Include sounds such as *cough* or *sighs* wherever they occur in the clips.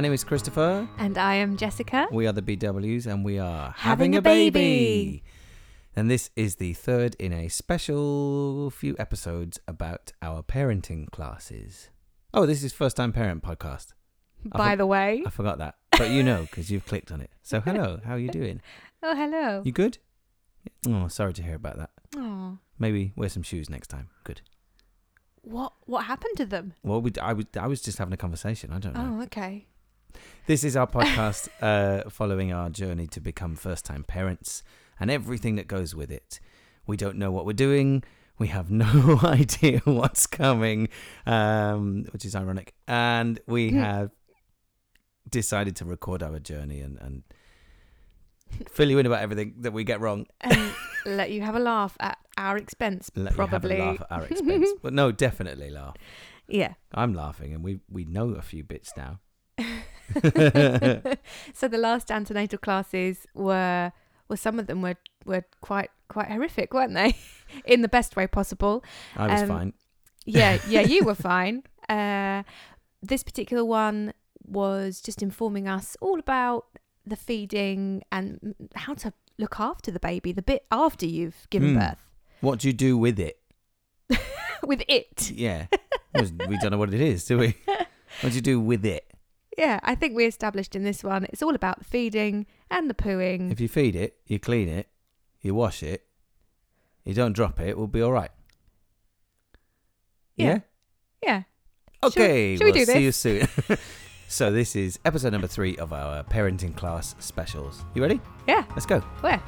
My name is Christopher. And I am Jessica. We are the BWs and we are Having a baby. And this is the third in a special few episodes about our parenting classes. Oh, this is first time parent podcast. By for- the way. I forgot that. But you know because you've clicked on it. So *laughs* hello, how are you doing? Oh, hello. You good? Oh, sorry to hear about that. Oh. Maybe wear some shoes next time. Good. What what happened to them? Well, we, I, was, I was just having a conversation. I don't know. Oh, okay. This is our podcast *laughs* uh, following our journey to become first time parents and everything that goes with it. We don't know what we're doing. We have *laughs* no *laughs* idea what's coming, um, which is ironic. And we Hmm. have decided to record our journey and, and fill you in about everything that we get wrong. And let you have a laugh at our expense, Let probably. you have a laugh at our expense. but no, definitely laugh. Yeah. I'm laughing, and we, we know a few bits now. *laughs* *laughs* so the last antenatal classes were well some of them were were quite quite horrific, weren't they? *laughs* In the best way possible. I was Um, fine. Yeah, yeah, you were fine. Uh this particular one was just informing us all about the feeding and how to look after the baby the bit after you've given Hmm. birth What do you do with it? with it. Yeah. we don't know what it is, do we? What do you do with it? Yeah, I think we established in this one it's all about the feeding and the pooing. If you feed it, you clean it, you wash it, you don't drop it, we'll be all right. Yeah. yeah. Okay, shall we we'll do see you soon. *laughs* *laughs* so this is episode number three of our parenting class specials. You ready? Yeah. Let's go. Where?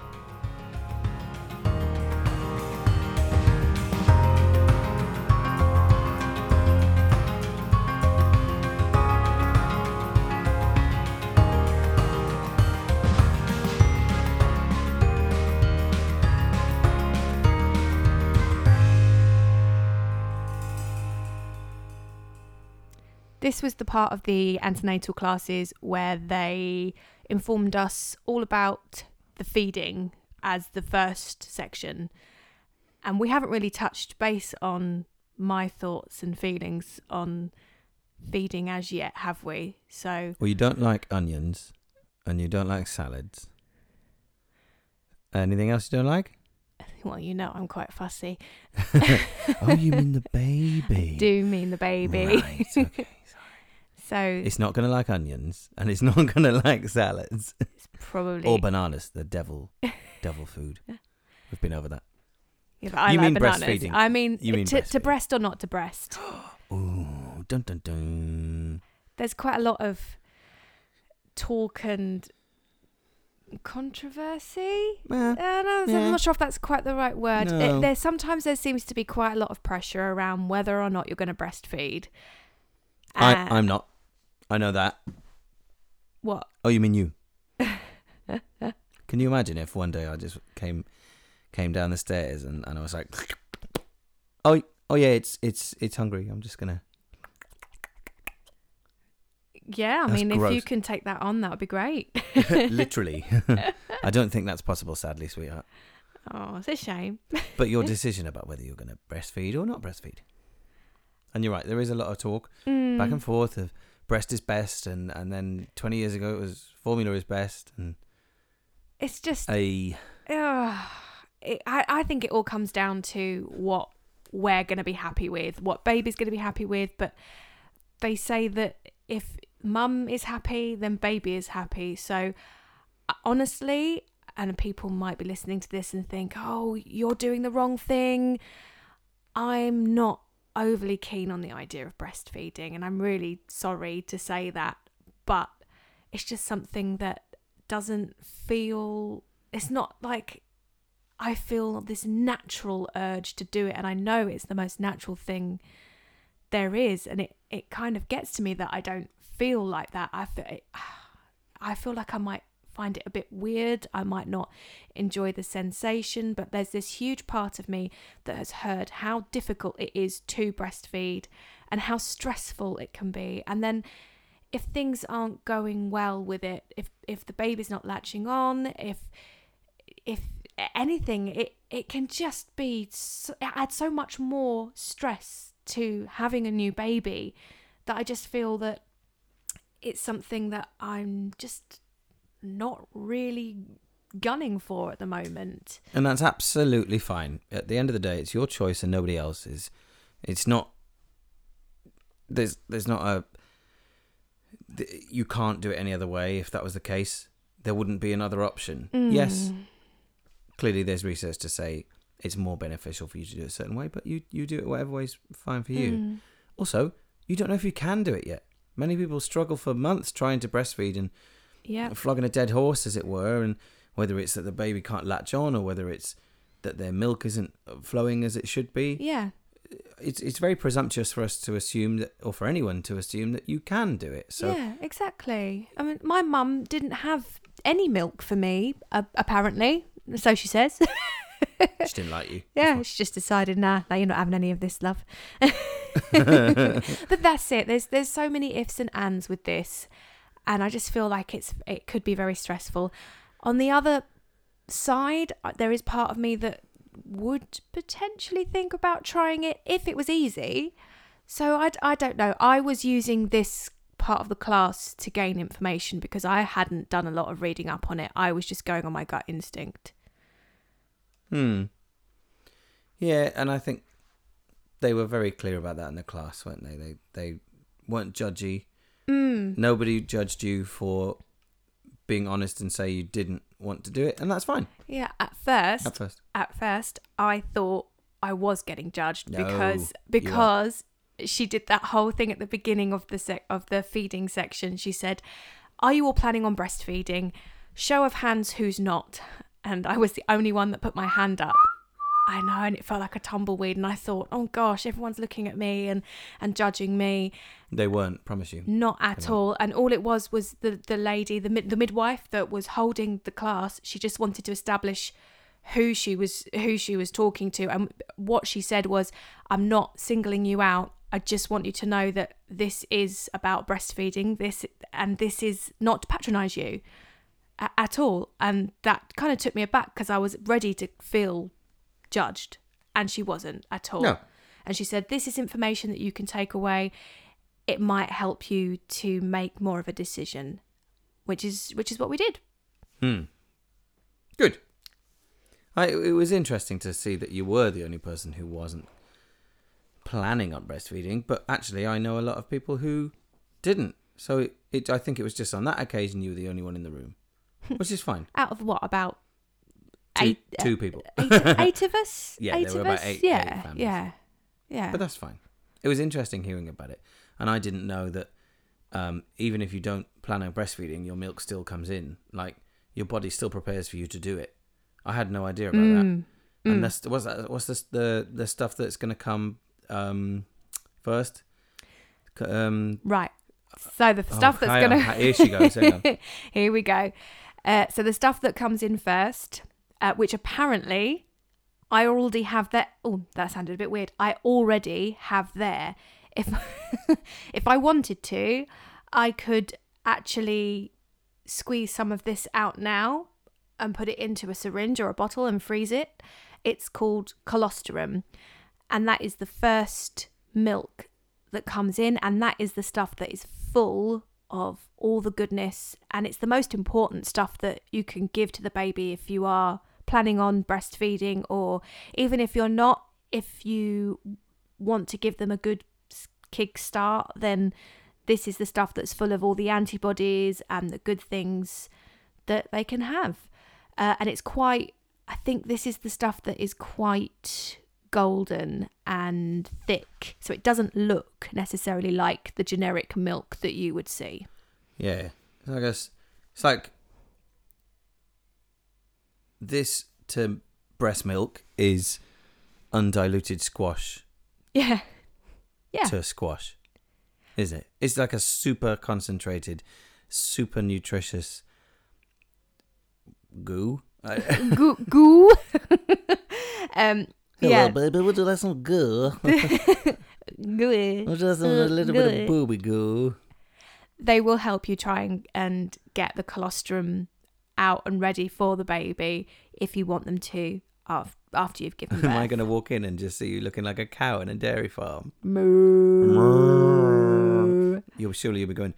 This was the part of the antenatal classes where they informed us all about the feeding as the first section. And we haven't really touched base on my thoughts and feelings on feeding as yet, have we? So, Well, you don't like onions and you don't like salads. Anything else you don't like? *laughs* well, you know, I'm quite fussy. *laughs* oh, you mean the baby? *laughs* Do mean the baby. Right, okay. So, It's not going to like onions and it's *laughs* not going to like salads it's probably. or bananas, the devil *laughs* devil food. We've been over that. Yeah, but I You like mean bananas. breastfeeding. I mean, You mean to, to breast or not to breast. *gasps* Ooh, dun dun dun. there's quite a lot of talk and controversy. Eh, Uh, no, Yeah. I'm not sure if that's quite the right word. No. There, there sometimes there seems to be quite a lot of pressure around whether or not you're going to breastfeed. I, Uh, I'm not. I know that. what? Oh, you mean you? *laughs* Can you imagine if one day I just came came down the stairs and, and I was like, *laughs* oh oh yeah, it's it's it's hungry. I'm just gonna. Yeah, I That's mean, if you can take that on, that would be great. *laughs* Literally, I don't think that's possible, sadly, sweetheart. oh, it's a shame. But your decision about whether you're gonna breastfeed or not breastfeed. And you're right. There is a lot of talk back Mm. and forth of breast is best, and and then 20 years ago it was formula is best, and It's just a Ugh. it, I, I think it all comes down to what we're going to be happy with, what baby's going to be happy with. But they say that if mum is happy, then baby is happy. So uh, honestly, and people might be listening to this and think, oh, you're doing the wrong thing. I'm not overly keen on the idea of breastfeeding, and I'm really sorry to say that, but it's just something that doesn't feel it's not like I feel this natural urge to do it and I know it's the most natural thing there is and it it kind of gets to me that I don't feel like that. I feel it, *sighs* I feel like I might find it a bit weird. I might not enjoy the sensation but there's this huge part of me that has heard how difficult it is to breastfeed and how stressful it can be. And then if things aren't going well with it if if the baby's not latching on if if anything it it can just be so, it adds so much more stress to having a new baby that I just feel that it's something that I'm just not really gunning for at the moment. And that's absolutely fine. At the end of the day, it's your choice and nobody else's. It's not. There's there's not a. You can't do it any other way. If that was the case, there wouldn't be another option. Yes, Mm. clearly there's research to say it's more beneficial for you to do it a certain way, but you you do it whatever way's fine for you. Mm. Also, you don't know if you can do it yet. Many people struggle for months trying to breastfeed and Yeah. flogging a dead horse, as it were, and whether it's that the baby can't latch on or whether it's that their milk isn't flowing as it should be. Yeah. It's it's very presumptuous for us to assume that, or for anyone to assume that you can do it. So yeah, exactly. I mean, my mum didn't have any milk for me, uh, apparently. So she says. *laughs* she didn't like you. Yeah, she just decided, nah, no, you're not having any of this, love. *laughs* *laughs* but that's it. There's there's so many ifs and ands with this, and I just feel like it's it could be very stressful. On the other side, uh, there is part of me that would potentially think about trying it if it was easy. So I, I don't know. I was using this part of the class to gain information because I hadn't done a lot of reading up on it. I was just going on my gut instinct. Hmm. Yeah, and I think they were very clear about that in the class, weren't they? They they weren't judgy. Mm. Nobody judged you for being honest and say you didn't want to do it, and that's fine Yeah, at first, at first. at first I thought I was getting judged No, because because she did that whole thing at the beginning of the sec- of the feeding section. She said, "Are you all planning on breastfeeding? Show of hands who's not." And I was the only one that put my hand up. I know, and it felt like a tumbleweed. And I thought, "Oh gosh, everyone's looking at me and and judging me." They weren't, promise you. Not at all. And all it was was the the lady, the mid, the midwife that was holding the class. She just wanted to establish who she was who she was talking to, and what she said was, "I'm not singling you out. I just want you to know that this is about breastfeeding. This and this is not to patronise you at all." And that kind of took me aback because I was ready to feel judged, and she wasn't at all. No. And she said, This is information that you can take away. It might help you to make more of a decision. Which is which is what we did. Hmm. Good. I, it was interesting to see that you were the only person who wasn't planning on breastfeeding, but actually, I know a lot of people who didn't. So it, it I think it was just on that occasion you were the only one in the room, *laughs* which is fine. Out of what, about Two, eight uh, two people, eight, eight of us? *laughs* Yeah, eight there were of about us? eight- eight yeah, families. yeah. Yeah. but that's fine. It was interesting hearing about it, and I didn't know that um, even if you don't plan on breastfeeding, your milk still comes in. Like your body still prepares for you to do it. I had no idea about that. Mm, And mm. that's what's that? What's this? The the stuff that's going to come um, first. Um, Right. So the oh, stuff that's hang on, gonna here she goes. *laughs* Here we go. Uh, so the stuff that comes in first, uh, which apparently I already have there. Oh, that sounded a bit weird. I already have there. If *laughs* if I wanted to, I could actually squeeze some of this out now and put it into a syringe or a bottle and freeze it. It's called colostrum, and that is the first milk that comes in, and that is the stuff that is full of all the goodness, and it's the most important stuff that you can give to the baby if you are planning on breastfeeding, or even if you're not, if you want to give them a good s- kick start, then this is the stuff that's full of all the antibodies and the good things that they can have. Uh, and it's quite, I think this is the stuff that is quite golden and thick. So it doesn't look necessarily like the generic milk that you would see. Yeah, I guess it's like this to breast milk is undiluted squash Yeah. Yeah. to squash, isn't it? It's like a super concentrated, super nutritious goo. I- *laughs* goo. goo. *laughs* um, Hello, yeah. baby. Would you like some goo? *laughs* Goo. Would you like some, a little bit goo. of booby goo? They will help you try and, and get the colostrum out and ready for the baby if you want them to after, you've given birth. *laughs* Am I going to walk in and just see you looking like a cow in a dairy farm? Moo. You'll surely you'll be going.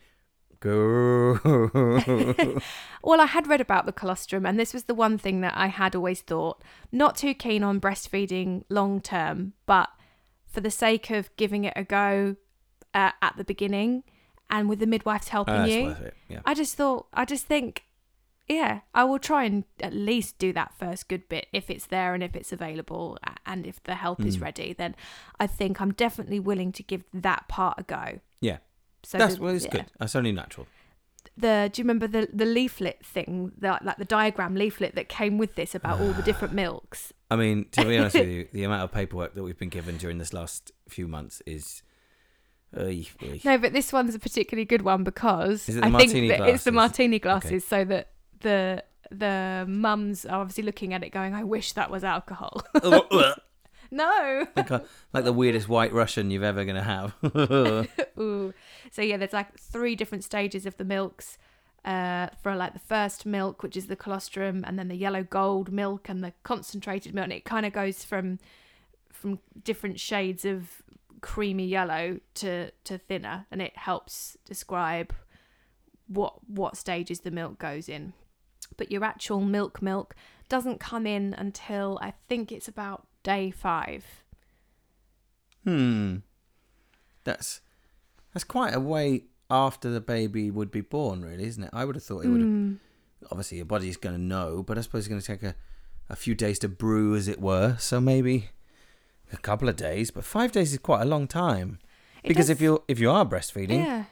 Go. *laughs* Well, I had read about the colostrum, and this was the one thing that I had always thought not too keen on breastfeeding long term, but for the sake of giving it a go uh, at the beginning and with the midwives helping Oh, that's you. Yeah. I just thought, I just think, yeah, I will try and at least do that first good bit if it's there and if it's available and if the help is Mm. ready. Then I think I'm definitely willing to give that part a go. Yeah. So That's the- well, it's yeah. good. That's only natural. the do you remember the the leaflet thing the, like the diagram leaflet that came with this about all the *sighs* different milks I mean, to be honest with you, *laughs* the amount of paperwork that we've been given during this last few months is. No but this one's a particularly good one because Is it the i think that it's the martini glasses so that the the mums are obviously looking at it going i wish that was alcohol *laughs* no like, a, like the weirdest white Russian you've ever gonna have. *laughs* *laughs* Ooh. So yeah, there's like three different stages of the milks. Uh, for like the first milk, which is the colostrum, and then the yellow gold milk and the concentrated milk, and it kind of goes from from different shades of creamy yellow to to thinner, and it helps describe what what stages the milk goes in. But your actual milk milk doesn't come in until I think it's about day five. hmm. That's that's quite a way after the baby would be born, really, isn't it? I would have thought it would. have Mm. Obviously, your body's going to know, but I suppose it's going to take a, a few days to brew, as it were. So maybe a couple of days, but five days is quite a long time. It because does- if you if you are breastfeeding, yeah.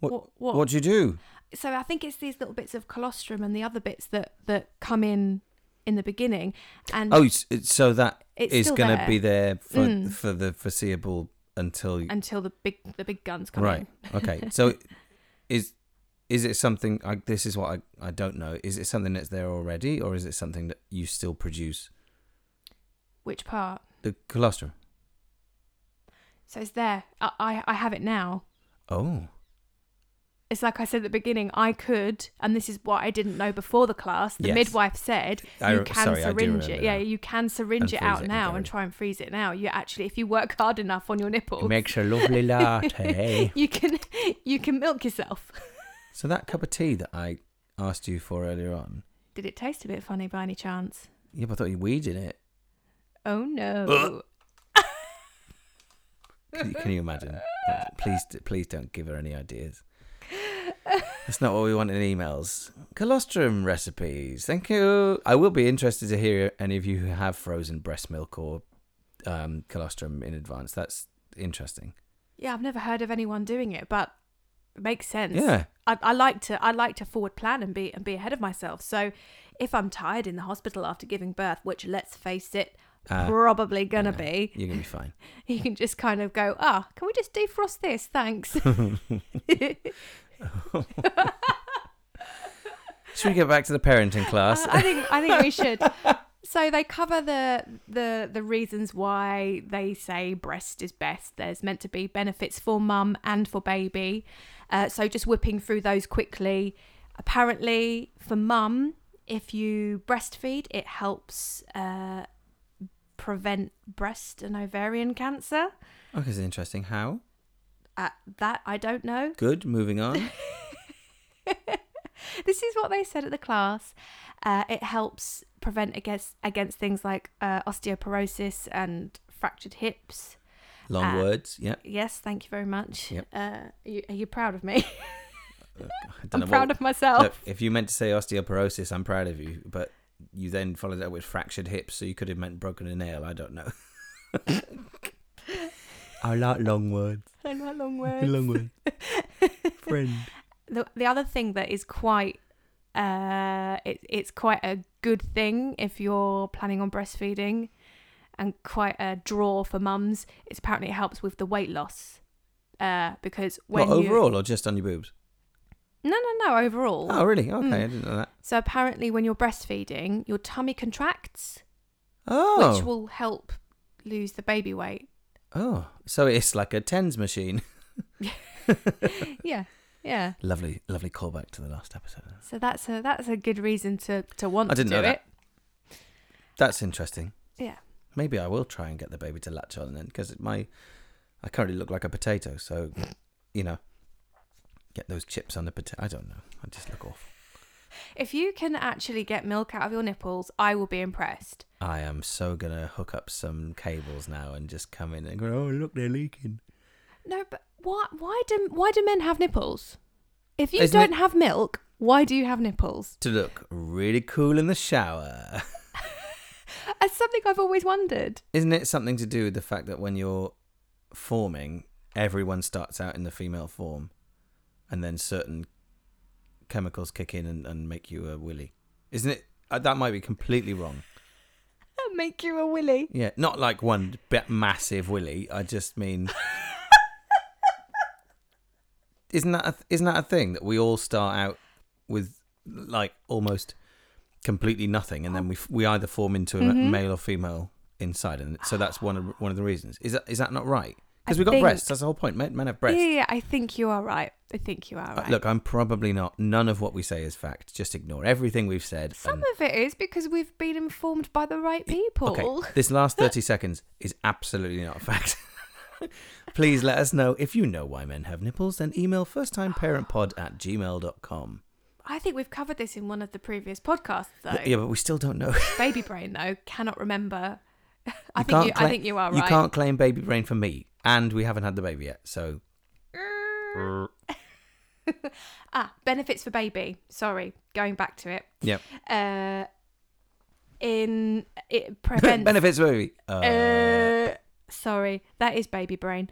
what- what, what, what do you do? So I think it's these little bits of colostrum and the other bits that that come in in the beginning, and Oh, so that it's is going to be there for Mm. for the foreseeable until you, until the big the big guns come right. in. *laughs* Okay, so is is it something? I, this is what I I don't know. Is it something that's there already, or is it something that you still produce? Which part? The colostrum. So it's there. I, I I have it now. Oh, It's like I said at the beginning. I could, and this is what I didn't know before the class. The Yes. midwife said I you can sorry, syringe it. Yeah, you can syringe it out it now go and try and freeze it now. You actually, if you work hard enough on your nipples, it makes a lovely latte. *laughs* you can you can milk yourself. so that cup of tea that I asked you for earlier on. Did it taste a bit funny by any chance? Yeah, but I thought you weeded it. Oh no. *laughs* Can, you- can you imagine? Please, please don't give her any ideas. That's not what we want in emails. Colostrum recipes. Thank you. I will be interested to hear any of you who have frozen breast milk or um, colostrum in advance. That's interesting. Yeah, I've never heard of anyone doing it, but it makes sense. Yeah. I, I like to I like to forward plan and be and be ahead of myself. So if I'm tired in the hospital after giving birth, which let's face it, Uh, probably gonna yeah. be, You're gonna be fine. *laughs* you can just kind of go, ah, can we just defrost this? Thanks. *laughs* *laughs* *laughs* Should we get back to the parenting class? I think I think we should. So they cover the the the reasons why they say breast is best. There's meant to be benefits for mum and for baby. Uh, so just whipping through those quickly. Apparently, for mum, if you breastfeed, it helps uh, prevent breast and ovarian cancer. okay, it's interesting. How? Uh, that I don't know. Good. Moving on. *laughs* this is what they said at the class. Uh, it helps prevent against against things like uh, osteoporosis and fractured hips. Long Uh, words. Yeah. Yes, thank you very much. Yep. Uh, are, you, are you proud of me? *laughs* I I'm proud what- of myself. Look, if you meant to say osteoporosis, I'm proud of you. But you then followed that with fractured hips, so you could have meant broken a nail. I don't know. *laughs* I like long words. I know *laughs* long words. Long words. *laughs* Friend. the the other thing that is quite uh it, it's quite a good thing if you're planning on breastfeeding and quite a draw for mums is apparently it helps with the weight loss uh because when What, you overall or just on your boobs? no no no overall Oh, really? Okay, Mm. I didn't know that. so apparently when you're breastfeeding your tummy contracts Oh. which will help lose the baby weight oh, so it's like a tens machine. *laughs* yeah yeah lovely, lovely callback to the last episode. so that's a that's a good reason to to want I didn't to do know it that. That's interesting. Yeah. Maybe I will try and get the baby to latch on then, because my I currently look like a potato. So, you know, Get those chips on the potato. I don't know. I just look awful. If you can actually get milk out of your nipples, I will be impressed. I am so gonna hook up some cables now and just come in and go. Oh, look, they're leaking. No, but why? Why do why do men have nipples? If you Isn't don't it- have milk, why do you have nipples? To look really cool in the shower. *laughs* That's something I've always wondered. Isn't it something to do with the fact that when you're forming, everyone starts out in the female form, and then certain chemicals kick in and, and make you a willy? Isn't it? Uh, that might be completely wrong. Make you a willy. Yeah, not like one bit massive willy. I just mean, *laughs* isn't that a, isn't that a thing that we all start out with like almost completely nothing, and then we f- we either form into a Mhm. male or female inside, and so that's one of one of the reasons. Is that is that not right? Because we've got think- breasts. That's the whole point. Men, men have breasts. Yeah, yeah, I think you are right. I think you are Uh, right. Look, I'm probably not. None of what we say is fact. Just ignore everything we've said. Some of it is because we've been informed by the right people. Okay, *laughs* this last 30 seconds is absolutely not a fact. *laughs* Please let us know if you know why men have nipples, then email firsttimeparentpod *sighs* at gmail.com. I think we've covered this in one of the previous podcasts, though. Yeah, but we still don't know. *laughs* Baby brain, though, cannot remember. I You think you. I think you are right. You can't claim baby brain for me, and we haven't had the baby yet, so. *laughs* ah, benefits for baby. Sorry, going back to it. Yep. Uh, in it *laughs* prevents. Benefits for baby. Uh, Uh, sorry, that is baby brain.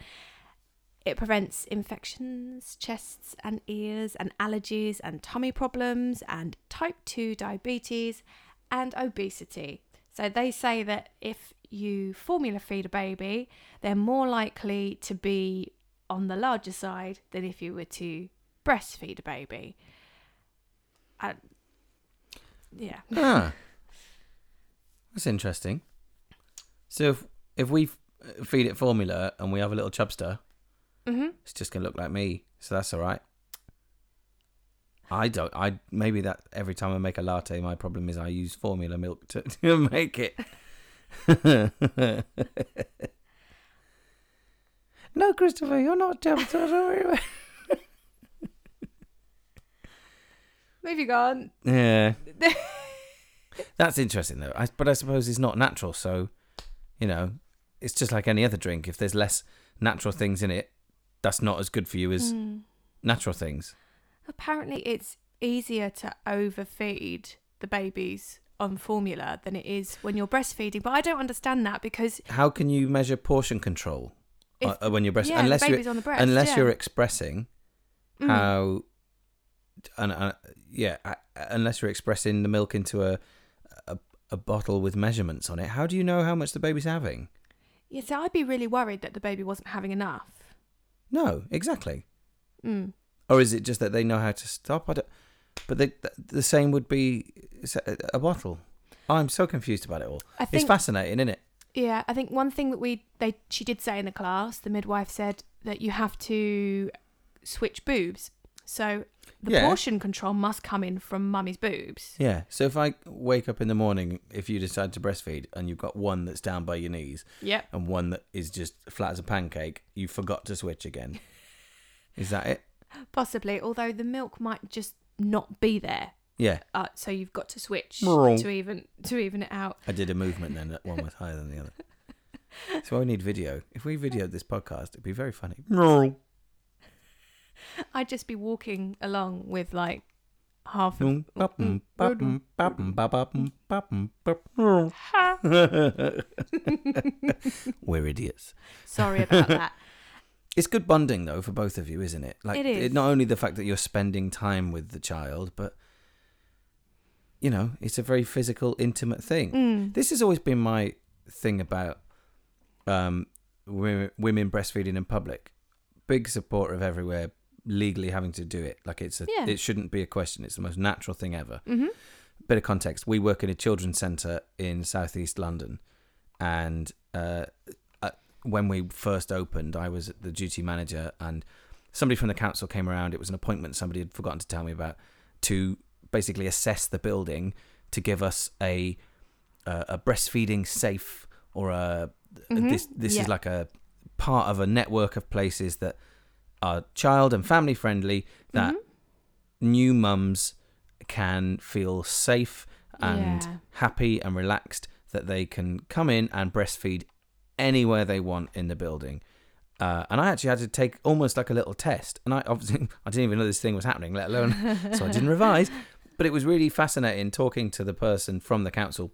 It prevents infections, chests and ears, and allergies, and tummy problems, and type 2 diabetes, and obesity. So they say that if you formula feed a baby, they're more likely to be on the larger side than if you were to breastfeed a baby. Yeah. *laughs* ah. That's interesting. So if, if we feed it formula and we have a little chubster, hmm It's just gonna look like me, so that's all right. I don't. I maybe that every time I make a latte, my problem is I use formula milk to, *laughs* to make it. *laughs* no, Christopher, you're not chubby. Don't worry about Moving. Yeah, *laughs* that's interesting though. I, but I suppose it's not natural, so you know, it's just like any other drink. If there's less natural things in it, that's not as good for you as Mm. natural things. Apparently, it's easier to overfeed the babies on formula than it is when you're breastfeeding. But I don't understand that because How can you measure portion control if uh, when you're breast yeah, unless you're breast, unless yeah. you're expressing Mm. how and uh, yeah uh, unless you're expressing the milk into a, a a bottle with measurements on it how do you know how much the baby's having Yeah, so I'd be really worried that the baby wasn't having enough. no exactly Mm. Or is it just that they know how to stop I don't, but they, th- the same would be a bottle i'm so confused about it all I it's fascinating isn't it Yeah, I think one thing that we they she did say in the class, the midwife said that you have to switch boobs. So the Yeah. portion control must come in from mummy's boobs. yeah so if i wake up in the morning if you decide to breastfeed and you've got one that's down by your knees Yep. and one that is just flat as a pancake, you forgot to switch again. *laughs* Is that it? Possibly, although the milk might just not be there. Yeah, Uh, so you've got to switch Wrong. to even to even it out. I did a movement then that one was higher than the other. *laughs* So I need video. If we videoed this podcast, it'd be very funny. No. I'd just be walking along with like half of We're idiots. Sorry about that. *laughs* It's good bonding though for both of you, isn't it? Like It is. not only the fact that you're spending time with the child, but you know, it's a very physical, intimate thing. Mm. This has always been my thing about um, women, women breastfeeding in public. Big supporter of everywhere legally having to do it. Like it's a, Yeah. it shouldn't be a question. It's the most natural thing ever. hmm Bit of context: we work in a children's centre in southeast London, and uh, when we first opened, I was the duty manager, and somebody from the council came around. It was an appointment somebody had forgotten to tell me about to basically assess the building to give us a uh, a breastfeeding safe or a Mhm. this this Yeah. is like a part of a network of places that are child and family friendly, that Mhm. new mums can feel safe and Yeah. happy and relaxed that they can come in and breastfeed anywhere they want in the building. Uh, and I actually had to take almost like a little test, and I obviously *laughs* I didn't even know this thing was happening, let alone *laughs* so I didn't revise. But it was really fascinating talking to the person from the council,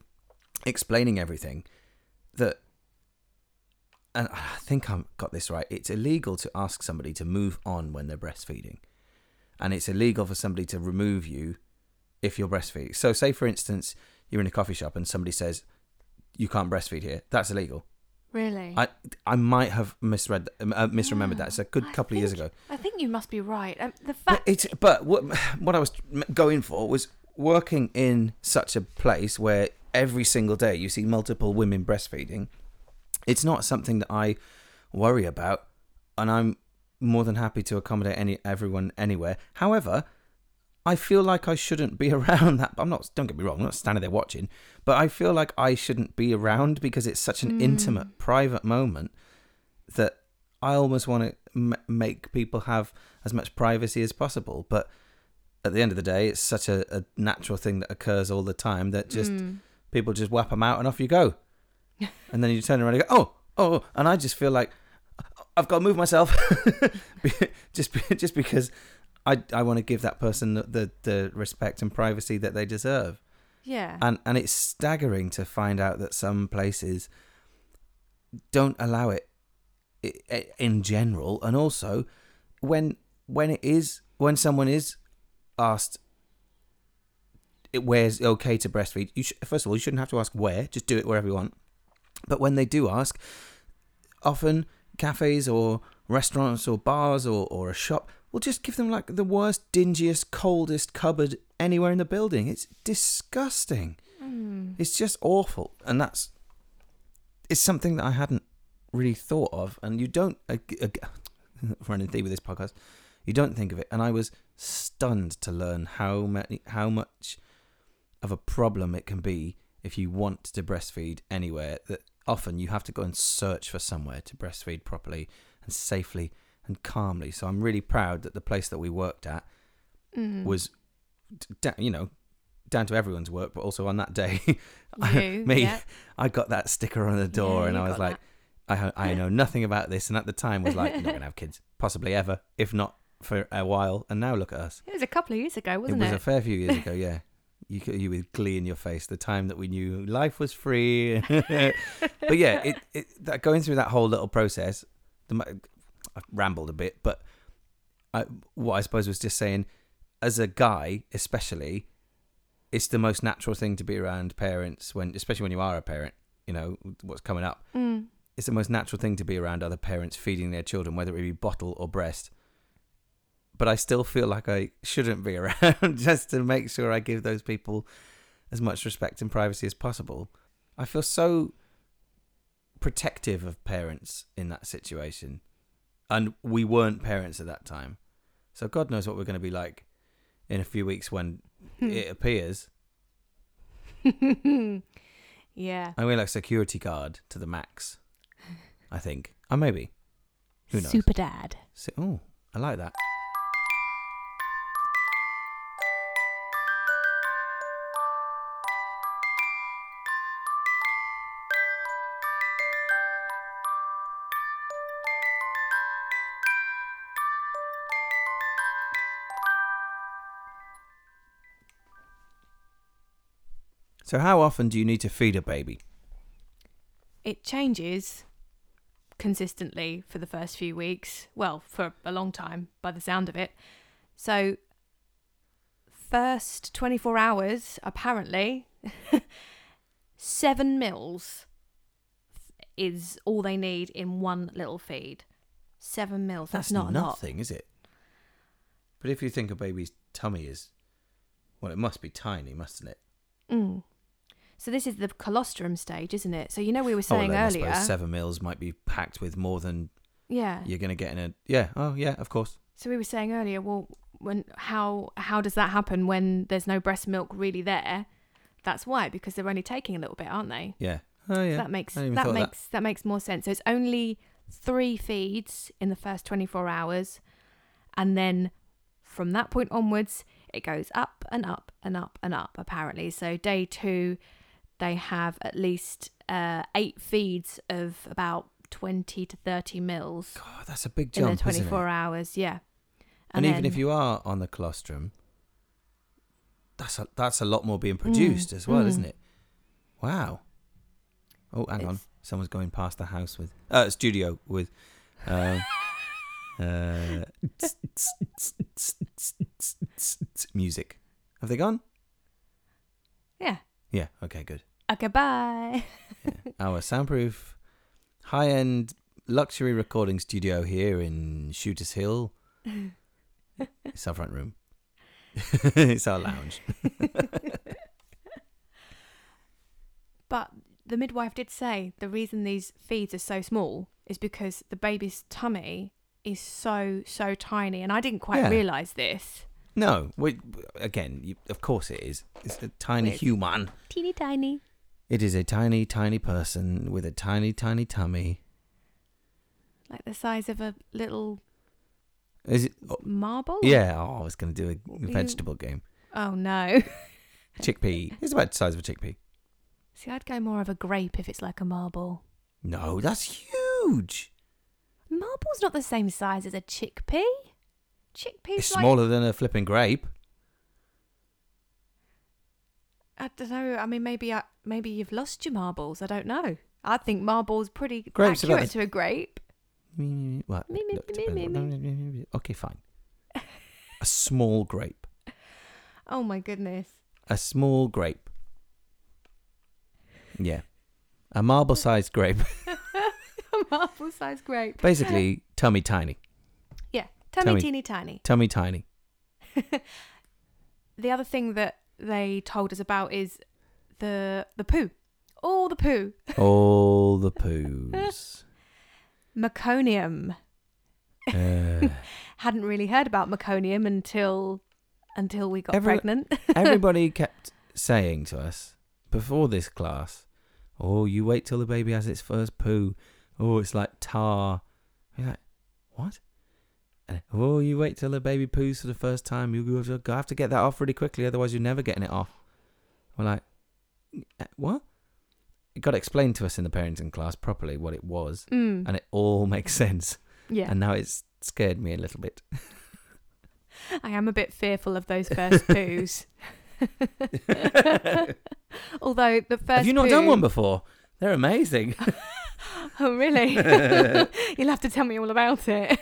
explaining everything. That, and I think I've got this right. It's illegal to ask somebody to move on when they're breastfeeding, and it's illegal for somebody to remove you if you're breastfeeding. So, say for instance, you're in a coffee shop and somebody says you can't breastfeed here. That's illegal. Really? I I might have misread, uh, misremembered that. It's a good I couple of years ago. I think you must be right. Um, the But fact. it's but what *sighs* what I was going for was working in such a place where every single day you see multiple women breastfeeding. It's not something that I worry about, and I'm more than happy to accommodate any everyone anywhere. However, I feel like I shouldn't be *laughs* around that. I'm not. Don't get me wrong. I'm not standing there watching, but I feel like I shouldn't be around because it's such an Mm. intimate, private moment that I almost want to m- make people have as much privacy as possible. But at the end of the day, it's such a, a natural thing that occurs all the time that just Mm. people just whap them out and off you go. *laughs* and then you turn around and go, oh, oh, and I just feel like I've got to move myself, *laughs* just just because I I want to give that person the, the the respect and privacy that they deserve. Yeah. And and it's staggering to find out that some places don't allow it in general, and also when when it is when someone is asked it where's okay to breastfeed, you sh- first of all you shouldn't have to ask where, just do it wherever you want. But when they do ask, often cafes or restaurants or bars or, or a shop will just give them like the worst, dingiest, coldest cupboard anywhere in the building. It's disgusting. Mm. It's just awful, and that's it's something that I hadn't really thought of. And you don't uh, uh, *laughs* running theme with this podcast, you don't think of it. And I was stunned to learn how many, how much of a problem it can be if you want to breastfeed anywhere. That often you have to go and search for somewhere to breastfeed properly and safely and calmly. So I'm really proud that the place that we worked at Mm. was, da- you know, down to everyone's work, but also on that day, *laughs* me, yeah. I got that sticker on the door, Yeah, and I was like, I I know *laughs* nothing about this, and at the time was like, you're not gonna *laughs* have kids, possibly ever, if not for a while. And now look at us. It was a couple of years ago, wasn't it it? was a fair few years ago, yeah. You you with glee in your face, the time that we knew life was free. but yeah, it, it that going through that whole little process, the, I rambled a bit, but I, what I suppose was just saying, as a guy, especially, it's the most natural thing to be around parents when, especially when you are a parent. You know what's coming up. Mm. It's the most natural thing to be around other parents feeding their children, whether it be bottle or breast. But I still feel like I shouldn't be *laughs* around just to make sure I give those people as much respect and privacy as possible. I feel so protective of parents in that situation. And we weren't parents at that time. So God knows what we're going to be like in a few weeks when Hmm. it appears. *laughs* yeah. I mean, like security guard to the max. I think. Or maybe. Who knows? Super dad. So, oh, I like that. So, how often do you need to feed a baby? It changes consistently for the first few weeks. Well, for a long time by the sound of it. So, first 24 hours, apparently, *laughs* seven mils is all they need in one little feed. Seven mils. That's, not nothing, is it? But if you think a baby's tummy is, well, it must be tiny, mustn't it? Mm. So this is the colostrum stage, isn't it? So you know we were Oh, saying then I earlier. suppose seven mils might be packed with more than yeah. you're going to get in a. Yeah. Oh, yeah. Of course. So we were saying earlier, well, when how how does that happen when there's no breast milk really there? That's why because they're only taking a little bit, aren't they? Yeah. Oh, So yeah. that makes I hadn't even that of that. makes that. makes more sense. So it's only three feeds in the first 24 hours, And then from that point onwards, it goes up and up and up and up, apparently. So, day two, they have at least uh, eight feeds of about 20 to 30 mils God, that's a big jump. in the jump, isn't 24 it? hours. Yeah. And, even then- if you are on the colostrum, that's a, that's a lot more being produced as well, mm. isn't it? Wow. Oh, hang on. Someone's going past the house with uh studio with um uh *laughs* *laughs* music. Have they gone? Yeah. Yeah. Okay. Good. Okay, bye. Yeah. Our soundproof, high-end luxury recording studio here in Shooters Hill. *laughs* It's our front room. *laughs* it's our lounge. *laughs* But the midwife did say the reason these feeds are so small is because the baby's tummy is so, so tiny. And I didn't quite Yeah. realise this. No, we, again, you, of course it is. It's a tiny Weird. human. Teeny tiny. It is a tiny, tiny person with a tiny, tiny tummy. Like the size of a little Is it? oh, marble? yeah. Oh, I was going to do a vegetable game. Oh, no. *laughs* Chickpea. It's about the size of a chickpea. See, I'd go more of a grape if it's like a marble. No, that's huge. Marble's not the same size as a chickpea. Chickpea's It's like smaller than a flipping grape. I don't know. I mean, maybe I, maybe you've lost your marbles. I don't know. I think marbles pretty Grapes accurate the- to a grape. What? Me, me, me, me, Okay, fine. *laughs* A small grape. Oh my goodness. A small grape. Yeah. A marble sized grape. *laughs* a marble-sized grape. Basically, tummy tiny. Yeah, tummy Tummy. teeny tiny. Tummy tiny. *laughs* The other thing that they told us about is the the poo. All the poo. *laughs* All the poos. *laughs* Meconium. Uh, Hadn't really heard about meconium until until we got Every- pregnant. everybody kept saying to us before this class, "Oh, you wait till the baby has its first poo. Oh, it's like tar." We're like, "What?" And, oh, you wait till the baby poos for the first time. You have to- have to get that off really quickly, otherwise you're never getting it off. We're like, "Eh, "What?" It got explained to us in the parenting class properly what it was, Mm, and it all makes sense. yeah, And now it's scared me a little bit. I am a bit fearful of those first poos. *laughs* *laughs* Although the first have you not poo- done one before? They're amazing. *laughs* *laughs* Oh, really? *laughs* You'll have to tell me all about it.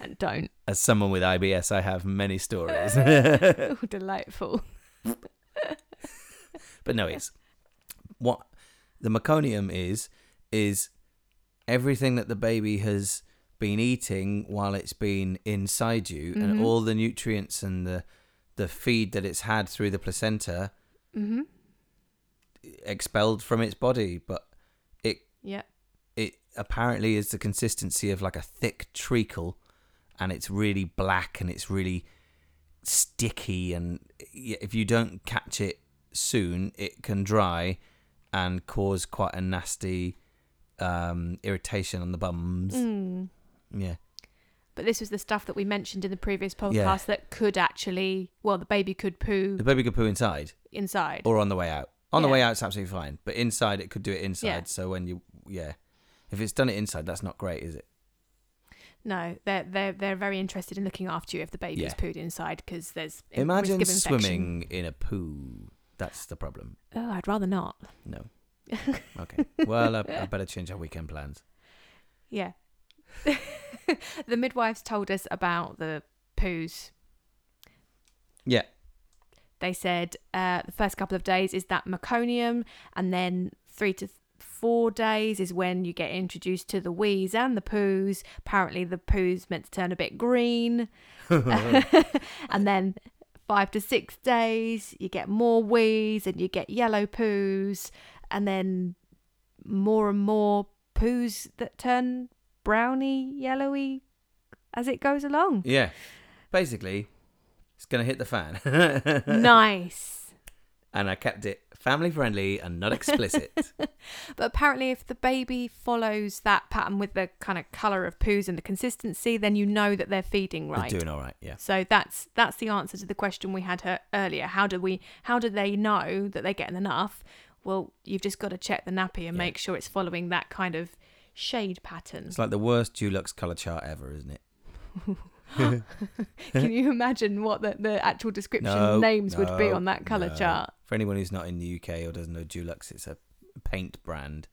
and *laughs* don't. As someone with IBS, I have many stories. Oh, delightful. but no, it's what the meconium is is everything that the baby has been eating while it's been inside you, Mhm. and all the nutrients and the the feed that it's had through the placenta hmm expelled from its body, but Yeah. it apparently is the consistency of like a thick treacle and it's really black and it's really sticky and if you don't catch it soon it can dry and cause quite a nasty um irritation on the bums Mm. yeah But this was the stuff that we mentioned in the previous podcast that could actually, well, the baby could poo the baby could poo inside inside. or on the way out on the way out it's absolutely fine but inside it could do it inside Yeah. so when you yeah if it's done it inside that's not great is it No, they're they're they're very interested in looking after you if the baby's Yeah. pooed inside because there's imagine risk of infection. swimming in a poo that's the problem Oh, I'd rather not. No. *laughs* Okay. Well, I, I better change our weekend plans. Yeah. *laughs* the midwives told us about the poos. Yeah. They said uh, the first couple of days is that meconium, and then three to four days is when you get introduced to the wees and the poos. Apparently, the poos meant to turn a bit green. *laughs* *laughs* and then five to six days, you get more wees and you get yellow poos, and then more and more poos that turn browny, yellowy as it goes along. yeah. Basically, it's going to hit the fan. *laughs* nice. And I kept it family friendly and not explicit. *laughs* But apparently, if the baby follows that pattern with the kind of color of poos and the consistency, then you know that they're feeding right. They're doing all right, yeah. So that's that's the answer to the question we had her earlier. How do we how do they know that they're getting enough? Well, you've just got to check the nappy and Yeah. make sure it's following that kind of shade pattern. It's like the worst Dulux color chart ever, isn't it? *laughs* *laughs* Can you imagine what the, the actual description No, names would be on that color no. chart? For anyone who's not in the UK or doesn't know Dulux, it's a paint brand.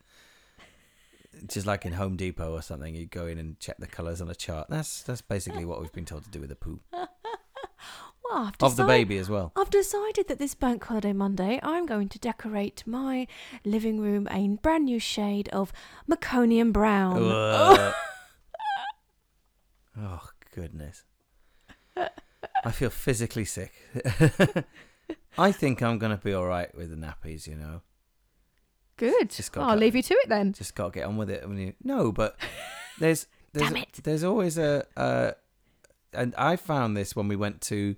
Just like in Home Depot or something, you go in and check the colours on a chart. That's that's basically what we've been told to do with the poo *laughs* Well, I've of the baby as well. I've decided that this bank holiday Monday, I'm going to decorate my living room a brand new shade of meconium brown. *laughs* Oh goodness, I feel physically sick. *laughs* I think I'm gonna be all right with the nappies. You know, Good. Just got Well, I'll leave you to it then. just gotta get on with it. I mean, no, but *laughs* there's there's Damn it. there's always a uh, and I found this when we went to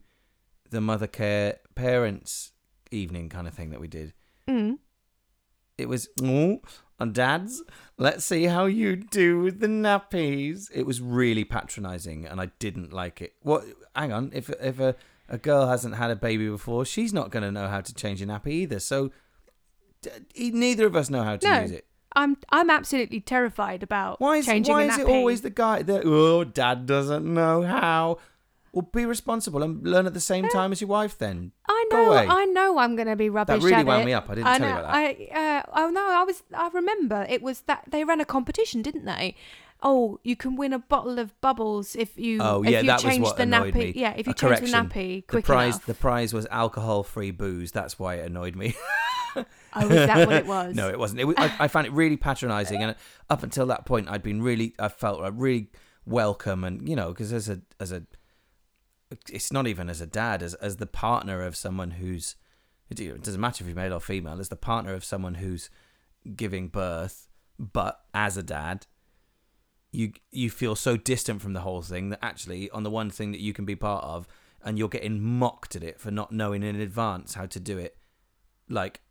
the Mothercare parents evening kind of thing that we did. Mm. It was oh, and dads, let's see how you do with the nappies. It was really patronising, and I didn't like it. What? Hang on, if if a a girl hasn't had a baby before, she's not going to know how to change a nappy either. So d- neither of us know how to No. use it. I'm I'm absolutely terrified about Why is changing why a is it always the guy that oh dad doesn't know how? Well, be responsible and learn at the same time as your wife. Then I Go know, away. I know, I'm going to be rubbish. that really at wound it. me up. I didn't I tell know. you about that. I uh, oh no, I was. I remember it was that they ran a competition, didn't they? Oh, you can win a bottle of bubbles if you. Oh, if yeah, you that was change what the annoyed nappy. me. Yeah, if you A change the correction. nappy the prize enough. the prize was alcohol free booze. That's why it annoyed me. Oh, is that what it *laughs* was? no, it wasn't. It was, I, I found it really patronising, and up until that point, I'd been really, I felt uh, really welcome, and you know, because as a as a, it's not even as a dad, as as the partner of someone who's, it doesn't matter if you're male or female, as the partner of someone who's giving birth, but as a dad. You you feel so distant from the whole thing that actually on the one thing that you can be part of, and you're getting mocked at it for not knowing in advance how to do it. Like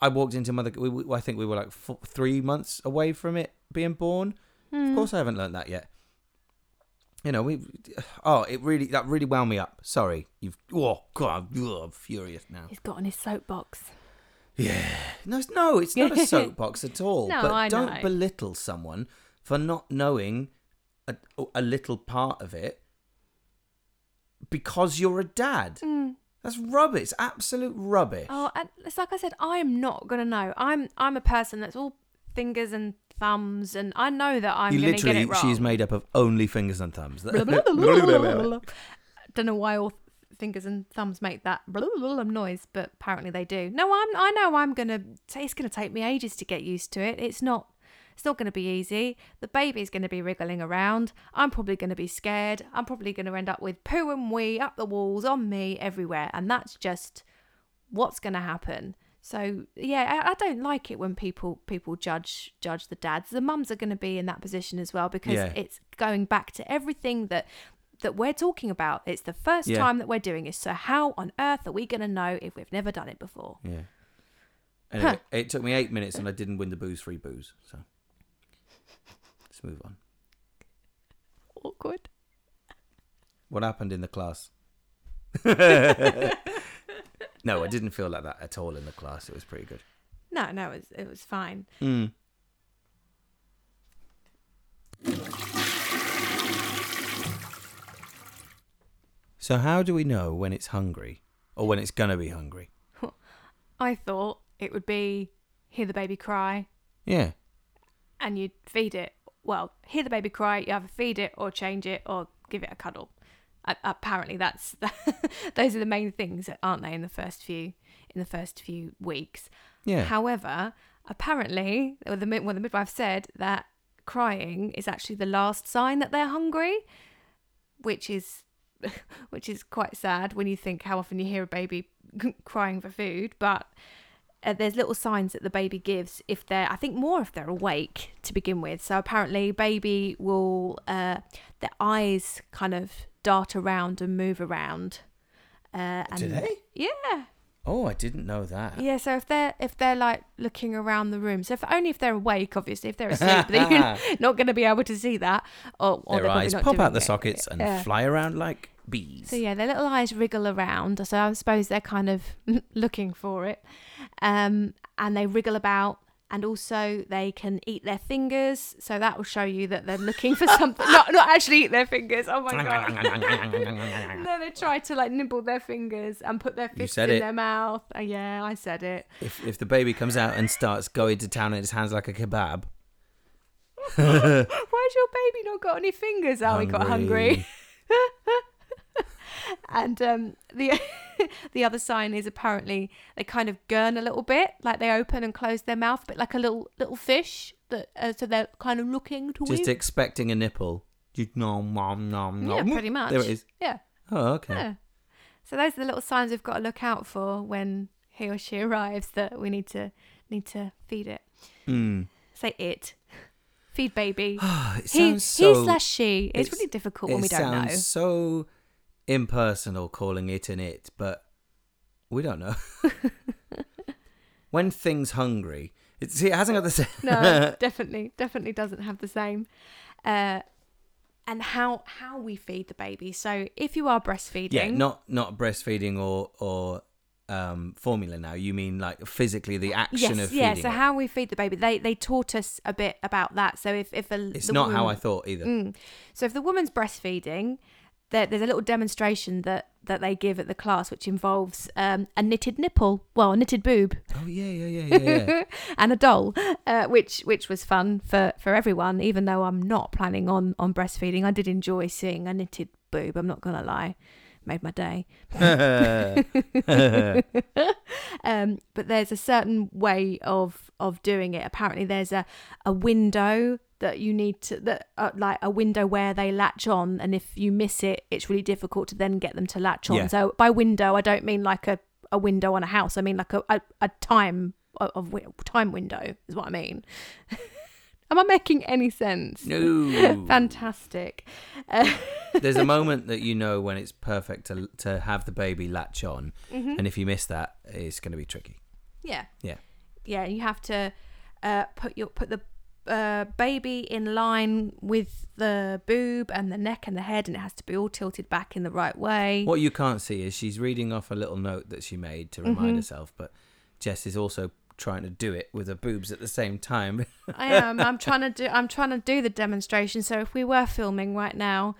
I walked into mother. We, I think we were like four, three months away from it being born. Hmm. Of course, I haven't learned that yet. You know, we. Oh, it really that really wound me up. Sorry, you've. Oh God, ugh, I'm furious now. He's got on his soapbox. Yeah, no, it's- no, it's not a *laughs* soapbox at all. No, but I don't know. belittle someone for not knowing a, a little part of it because you're a dad. Mm. That's rubbish. It's absolute rubbish. Oh, and it's like I said, I am not gonna know. I'm I'm a person that's all fingers and thumbs, and I know that I'm gonna get literally, it wrong. she's made up of only fingers and thumbs. Don't know why all fingers and thumbs make that noise, but apparently they do. No, I'm. I know I'm gonna. It's gonna take me ages to get used to it. It's not. It's not going to be easy. The baby's going to be wriggling around. I'm probably going to be scared. I'm probably going to end up with poo and wee up the walls, on me, everywhere. And that's just what's going to happen. So yeah, I, I don't like it when people people judge judge the dads. The mums are going to be in that position as well because Yeah. it's going back to everything that that we're talking about. It's the first Yeah. time that we're doing it. So how on earth are we going to know if we've never done it before? Yeah. Anyway, it took me eight minutes and I didn't win the booze free booze. So let's move on. Awkward. What happened in the class? *laughs* *laughs* no, I didn't feel like that at all in the class. It was pretty good. No, no, it was, it was fine. Mm. So how do we know when it's hungry or when it's gonna be hungry? *laughs* I thought it would be hear the baby cry Yeah. and you'd feed it. Well, hear the baby cry, you either feed it or change it or give it a cuddle. Apparently, that's *laughs* those are the main things, aren't they? In the first few in the first few weeks. Yeah. However, apparently, well, the mid- well, the midwife said that crying is actually the last sign that they're hungry, which is *laughs* which is quite sad when you think how often you hear a baby *laughs* crying for food. But uh, there's little signs that the baby gives if they're, I think, more if they're awake to begin with. So apparently, baby will uh, their eyes kind of dart around and move around. Uh, and Do they? Yeah. Oh, I didn't know that. Yeah, so if they're if they're like looking around the room, so if only if they're awake, obviously, if they're asleep, then you're *laughs* *laughs* not going to be able to see that. Or, or Their eyes pop out the it. sockets and Yeah. fly around like bees. So yeah, their little eyes wriggle around. So I suppose they're kind of *laughs* looking for it, um, and they wriggle about. And also, they can eat their fingers, so that will show you that they're looking for something. not, not actually eat their fingers. Oh my god! *laughs* no, they try to like nibble their fingers and put their fists in it. their mouth. Uh, yeah, I said it. If if the baby comes out and starts going to town in his hands like a kebab, *laughs* Why's your baby not got any fingers? Oh, he got hungry. *laughs* *laughs* and um, the *laughs* the other sign is apparently they kind of gurn a little bit, like they open and close their mouth, but like a little little fish. That uh, so they're kind of looking to just eat. expecting a nipple. You nom nom nom nom. Yeah, pretty much. There it is. Yeah. Oh, okay. Yeah. So those are the little signs we've got to look out for when he or she *laughs* arrives that we need to need to feed it. Mm. Say it. Feed baby. *sighs* it he, so. he slash she. It's, it's- really difficult when we don't sounds know. so impersonal calling it an it, but we don't know. *laughs* when things hungry, it, see, it hasn't got the same. *laughs* no, *laughs* definitely, definitely doesn't have the same. Uh, and how how we feed the baby. So if you are breastfeeding, yeah, not not breastfeeding or or um, formula. Now you mean like physically the action yes, of yeah. So it. how we feed the baby, they they taught us a bit about that. So if if a it's not how I thought either. Mm. So if the woman's breastfeeding, there, there's a little demonstration that that they give at the class, which involves um, a knitted nipple, well, a knitted boob, Oh yeah, yeah, yeah, yeah. yeah. *laughs* and a doll, uh, which which was fun for for everyone. Even though I'm not planning on on breastfeeding, I did enjoy seeing a knitted boob. I'm not gonna lie, made my day. *laughs* um, but there's a certain way of of doing it. Apparently, there's a a window that you need to that uh, like a window where they latch on, and if you miss it, it's really difficult to then get them to latch on. Yeah. So by window, I don't mean like a a window on a house. I mean like a a, a time of, of time window is what I mean. *laughs* Am I making any sense? no. *laughs* Fantastic. Uh, *laughs* There's a moment that you know when it's perfect to to have the baby latch on, mhm. and if you miss that, it's going to be tricky. Yeah. Yeah. Yeah, you have to uh, put your put the uh, baby in line with the boob and the neck and the head, and it has to be all tilted back in the right way. What you can't see is she's reading off a little note that she made to remind Mhm. herself, but Jess is also trying to do it with her boobs at the same time. *laughs* I am. I'm trying to do. I'm trying to do the demonstration. So if we were filming right now,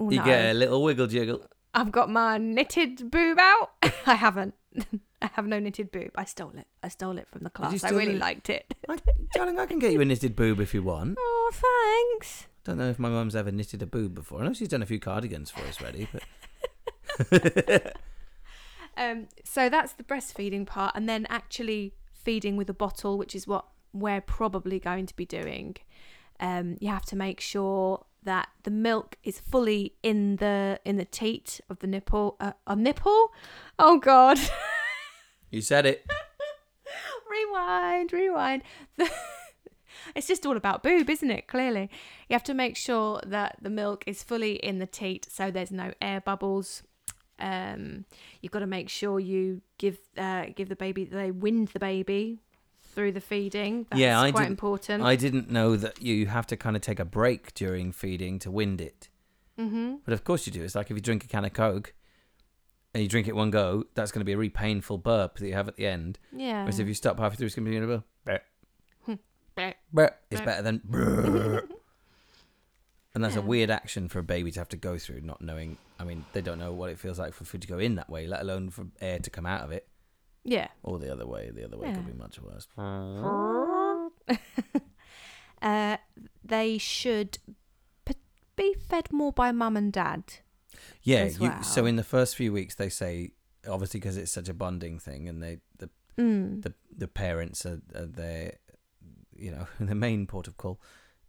oh you no, get a little wiggle jiggle. I've got my knitted boob out. *laughs* I haven't. *laughs* I have no knitted boob. I stole it. I stole it from the class. I really it? liked it. I, darling, I can get you a knitted boob if you want. Oh, thanks. Don't know if my mum's ever knitted a boob before. I know she's done a few cardigans for us already, but Um, so that's the breastfeeding part, and then actually feeding with a bottle, which is what we're probably going to be doing. Um, you have to make sure that the milk is fully in the in the teat of the nipple. Uh, a nipple? Oh God! *laughs* you said it. rewind, rewind. *laughs* it's just all about boob, isn't it? Clearly, you have to make sure that the milk is fully in the teat, so there's no air bubbles. Um, you've got to make sure you give uh, give the baby they wind the baby through the feeding. That's Yeah, I quite important. I didn't know that you have to kind of take a break during feeding to wind it. mm-hmm. But of course you do. It's like if you drink a can of Coke and you drink it one go, that's going to be a really painful burp that you have at the end. Yeah. Whereas if you stop halfway through, it's going to be a bit. *laughs* *laughs* It's better than. *laughs* And that's a weird action for a baby to have to go through, not knowing. I mean, they don't know what it feels like for food to go in that way, let alone for air to come out of it. yeah. Or the other way. The other way could be much worse. *laughs* uh, they should p- be fed more by mum and dad. Yeah. You, so in the first few weeks, they say obviously because it's such a bonding thing, and they the Mm. the the parents are, are their you know *laughs* the main port of call.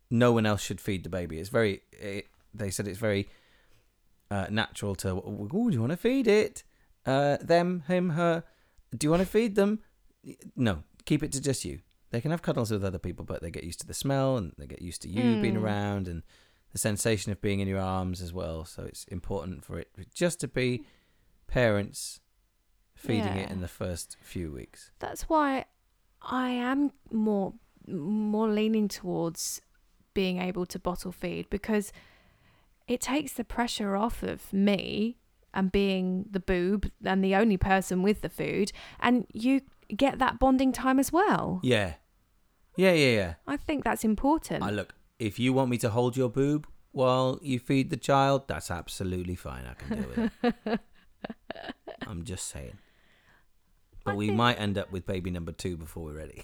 No one else should feed the baby. It's very. It, they said it's very uh, natural to. Oh, do you want to feed it? Uh, them, him, her. Do you want to feed them? No, keep it to just you. They can have cuddles with other people, but they get used to the smell and they get used to you being Mm. around and the sensation of being in your arms as well. So it's important for it just to be parents feeding it in the first few weeks. That's why I am more more leaning towards being able to bottle feed because it takes the pressure off of me and being the boob and the only person with the food and you get that bonding time as well. Yeah. Yeah, yeah, yeah. I think that's important. I look, if you want me to hold your boob while you feed the child, that's absolutely fine. I can deal with it. *laughs* I'm just saying. But I we think- might end up with baby number two before we're ready.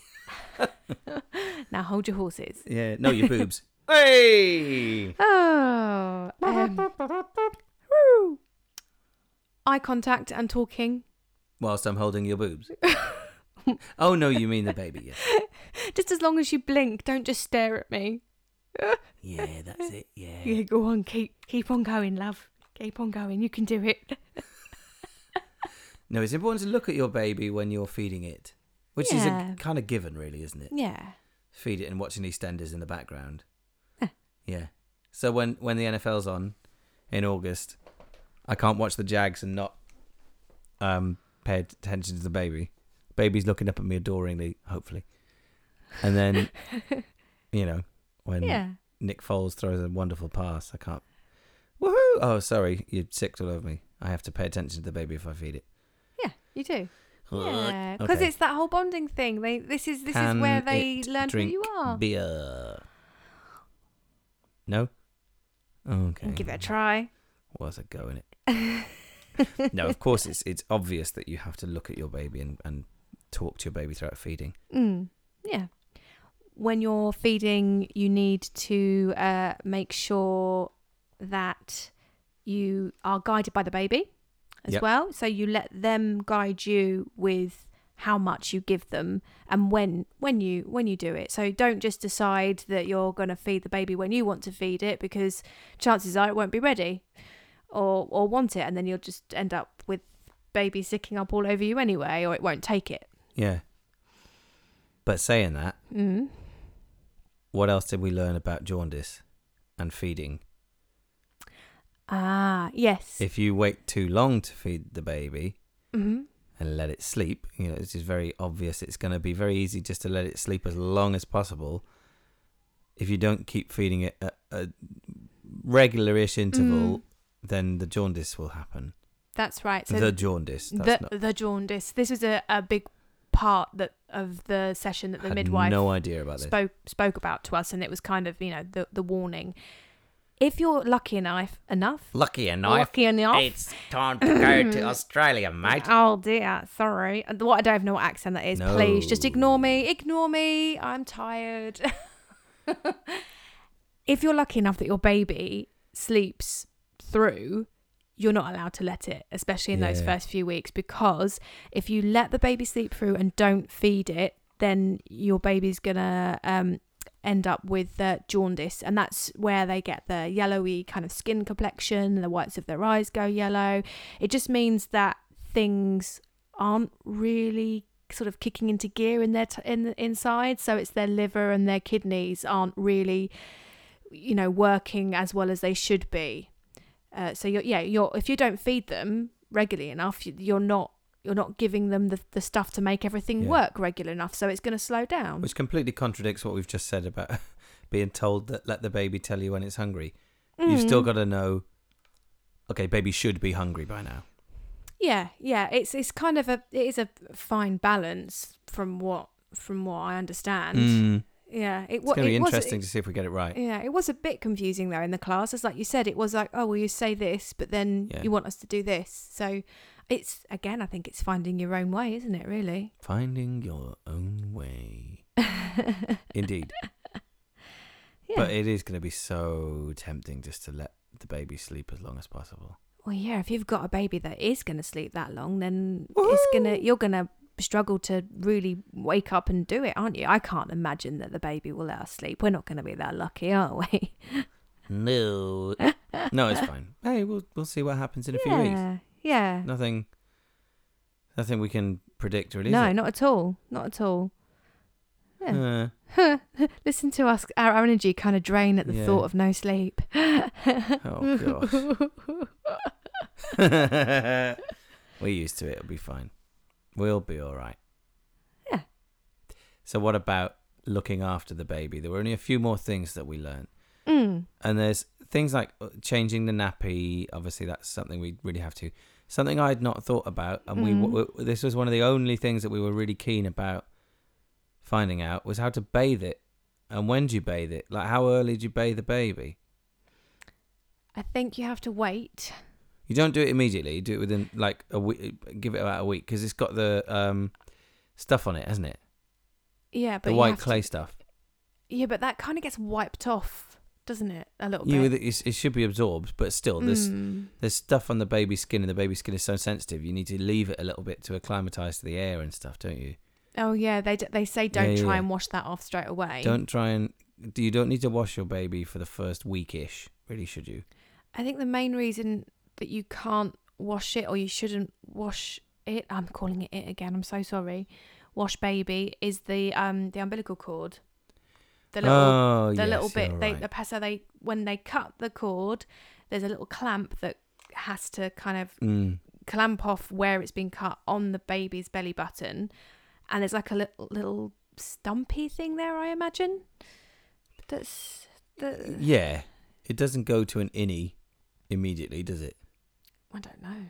*laughs* now hold your horses. Yeah, no, your *laughs* boobs. hey! Oh. um. Eye contact and talking. Whilst I'm holding your boobs. *laughs* oh, no, you mean the baby. Yeah, *laughs* Just as long as you blink, don't just stare at me. yeah that's it. Yeah. Yeah, go on, keep keep on going, love. Keep on going. You can do it. No, it's important to look at your baby when you're feeding it, which is a kind of given, really, isn't it? Yeah. Feed it and watching EastEnders in the background. Yeah. So when when the NFL's on in August, I can't watch the Jags and not um pay attention to the baby. Baby's looking up at me adoringly, hopefully. And then, *laughs* you know, when Yeah. Nick Foles throws a wonderful pass, I can't. Woohoo! Oh, sorry, you sicked all over me. I have to pay attention to the baby if I feed it. Yeah, you do. Yeah, because Okay. it's that whole bonding thing. They this is this Can is where they learn who you are. beer. No. Okay. Give it a try. Was it going? in *laughs* it. no, of course it's it's obvious that you have to look at your baby and, and talk to your baby throughout feeding. Mm, yeah. When you're feeding, you need to uh, make sure that you are guided by the baby as Yep. well. So you let them guide you with how much you give them and when when you when you do it. So don't just decide that you're going to feed the baby when you want to feed it because chances are it won't be ready or or want it and then you'll just end up with baby sicking up all over you anyway or it won't take it. Yeah. But saying that, Mm. what else did we learn about jaundice and feeding? Ah, yes. If you wait too long to feed the baby hmm and let it sleep, you know, this is very obvious. It's going to be very easy just to let it sleep as long as possible. If you don't keep feeding it at a regular-ish interval, Mm. then the jaundice will happen. That's right. So the jaundice. That's the not, the jaundice. This was a, a big part that of the session that the midwife no idea about this. spoke spoke about to us, and it was kind of you know the the warning. If you're lucky enough enough, Lucky enough, lucky enough. it's time to go to *clears throat* Australia, mate. Oh dear, sorry. What I don't know what accent that is. Please just ignore me. Ignore me. I'm tired. *laughs* if you're lucky enough that your baby sleeps through, you're not allowed to let it, especially in those first few weeks, because if you let the baby sleep through and don't feed it, then your baby's gonna um, end up with uh, jaundice, and that's where they get the yellowy kind of skin complexion, the whites of their eyes go yellow. It just means that things aren't really sort of kicking into gear in their t- in the inside so it's their liver and their kidneys aren't really you know working as well as they should be uh, so you're yeah you're if you don't feed them regularly enough you're not you're not giving them the, the stuff to make everything Yeah. work regular enough so it's going to slow down Which completely contradicts what we've just said about *laughs* being told that let the baby tell you when it's hungry. You've still Mm. got to know. Okay, baby should be hungry by now. Yeah, yeah, it's it's kind of a it is a fine balance from what from what I understand. Mm. Yeah, it, It's going to be it was- interesting to see if we get it right. yeah, it was a bit confusing though in the class. As like you said, it was like, oh, well, you say this, but then Yeah. you want us to do this. So it's again, I think it's finding your own way, isn't it? Really. Finding your own way. *laughs* Indeed. Yeah. But it is going to be so tempting just to let the baby sleep as long as possible. well, yeah. If you've got a baby that is going to sleep that long, then it's gonna you're gonna struggle to really wake up and do it, aren't you? I can't imagine that the baby will let us sleep. We're not going to be that lucky, are we? No. *laughs* no, it's fine. Hey, we'll we'll see what happens in a few weeks. Yeah. Nothing nothing we can predict really. No, not at all. Not at all. Yeah. Uh, *laughs* Listen to us, our, our energy kind of drain at the Yeah. thought of no sleep. oh *laughs* gosh. *laughs* We're used to it. It'll be fine. We'll be all right. Yeah. So what about looking after the baby? There were only a few more things that we learned. Mm. And there's things like uh, changing the nappy. Obviously, that's something we really have to. Something I'd not thought about, and we Mm. w- w- this was one of the only things that we were really keen about finding out was how to bathe it, and when do you bathe it? Like, how early do you bathe the baby? I think you have to wait. You don't do it immediately. You do it within like a week. Give it about a week because it's got the um stuff on it, hasn't it? Yeah, but The white have to- clay stuff. yeah, but that kind of gets wiped off, doesn't it? A little You, bit. it, it should be absorbed, but still, there's Mm. there's stuff on the baby's skin, and the baby's skin is so sensitive. You need to leave it a little bit to acclimatize to the air and stuff, don't you? Oh yeah, they d- they say don't yeah, try yeah. and wash that off straight away. Don't try and do you don't need to wash your baby for the first weekish. Really, should you? I think the main reason that you can't wash it or you shouldn't wash it, I'm calling it it again. I'm so sorry. Wash baby is the um the umbilical cord. The little oh, the yes, little bit you're they right. the so they when they cut the cord, there's a little clamp that has to kind of Mm. clamp off where it's been cut on the baby's belly button, and there's like a little little stumpy thing there, I imagine. That's the Yeah, it doesn't go to an innie immediately, does it? I don't know.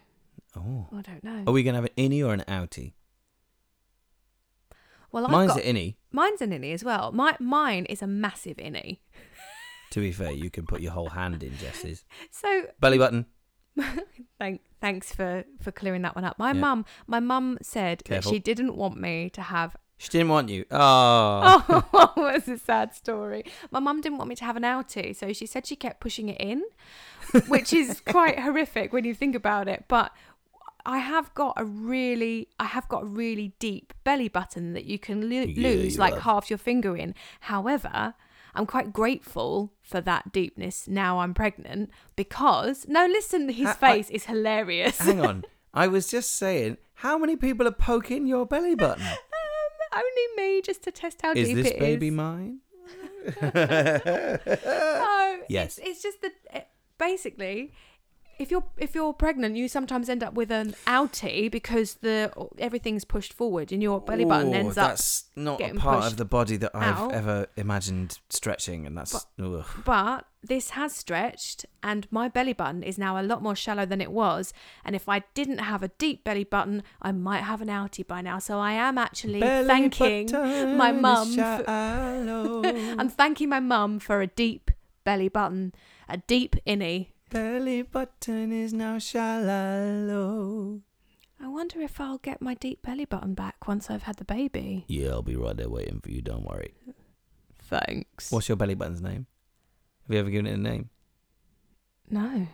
Oh, I don't know. are we gonna have an innie or an outie? Well, I've Mine's got an innie. mine's an innie as well. My mine is a massive innie. *laughs* To be fair, you can put your whole hand in Jess's So belly button. *laughs* thank thanks for for clearing that one up. My Yeah. mum my mum said Careful. that she didn't want me to have She didn't want you. Ah. Oh, *laughs* Oh, that's a sad story. My mum didn't want me to have an outie, so she said she kept pushing it in, which is quite horrific when you think about it. But I have got a really, I have got a really deep belly button that you can lo- Yeah, lose you like have. half your finger in. However, I'm quite grateful for that deepness now I'm pregnant because no, listen, his I- face is hilarious. hang on. *laughs* I was just saying, how many people are poking your belly button? *laughs* um, only me, just to test how Is deep is this baby mine? No, *laughs* Yes. It's, it's just that uh, basically, if you're if you're pregnant, you sometimes end up with an outie because the everything's pushed forward and your belly button Ooh, ends up. That's not a part of the body that I've out. ever imagined stretching, and that's ugh. But this has stretched, and my belly button is now a lot more shallow than it was. And if I didn't have a deep belly button, I might have an outie by now. So I am actually Belly thanking my mum. For. *laughs* I'm thanking my mum for a deep belly button, a deep innie. Belly button is now shallow. I wonder if I'll get my deep belly button back once I've had the baby. Yeah, I'll be right there waiting for you. Don't worry. Thanks. What's your belly button's name? Have you ever given it a name? No.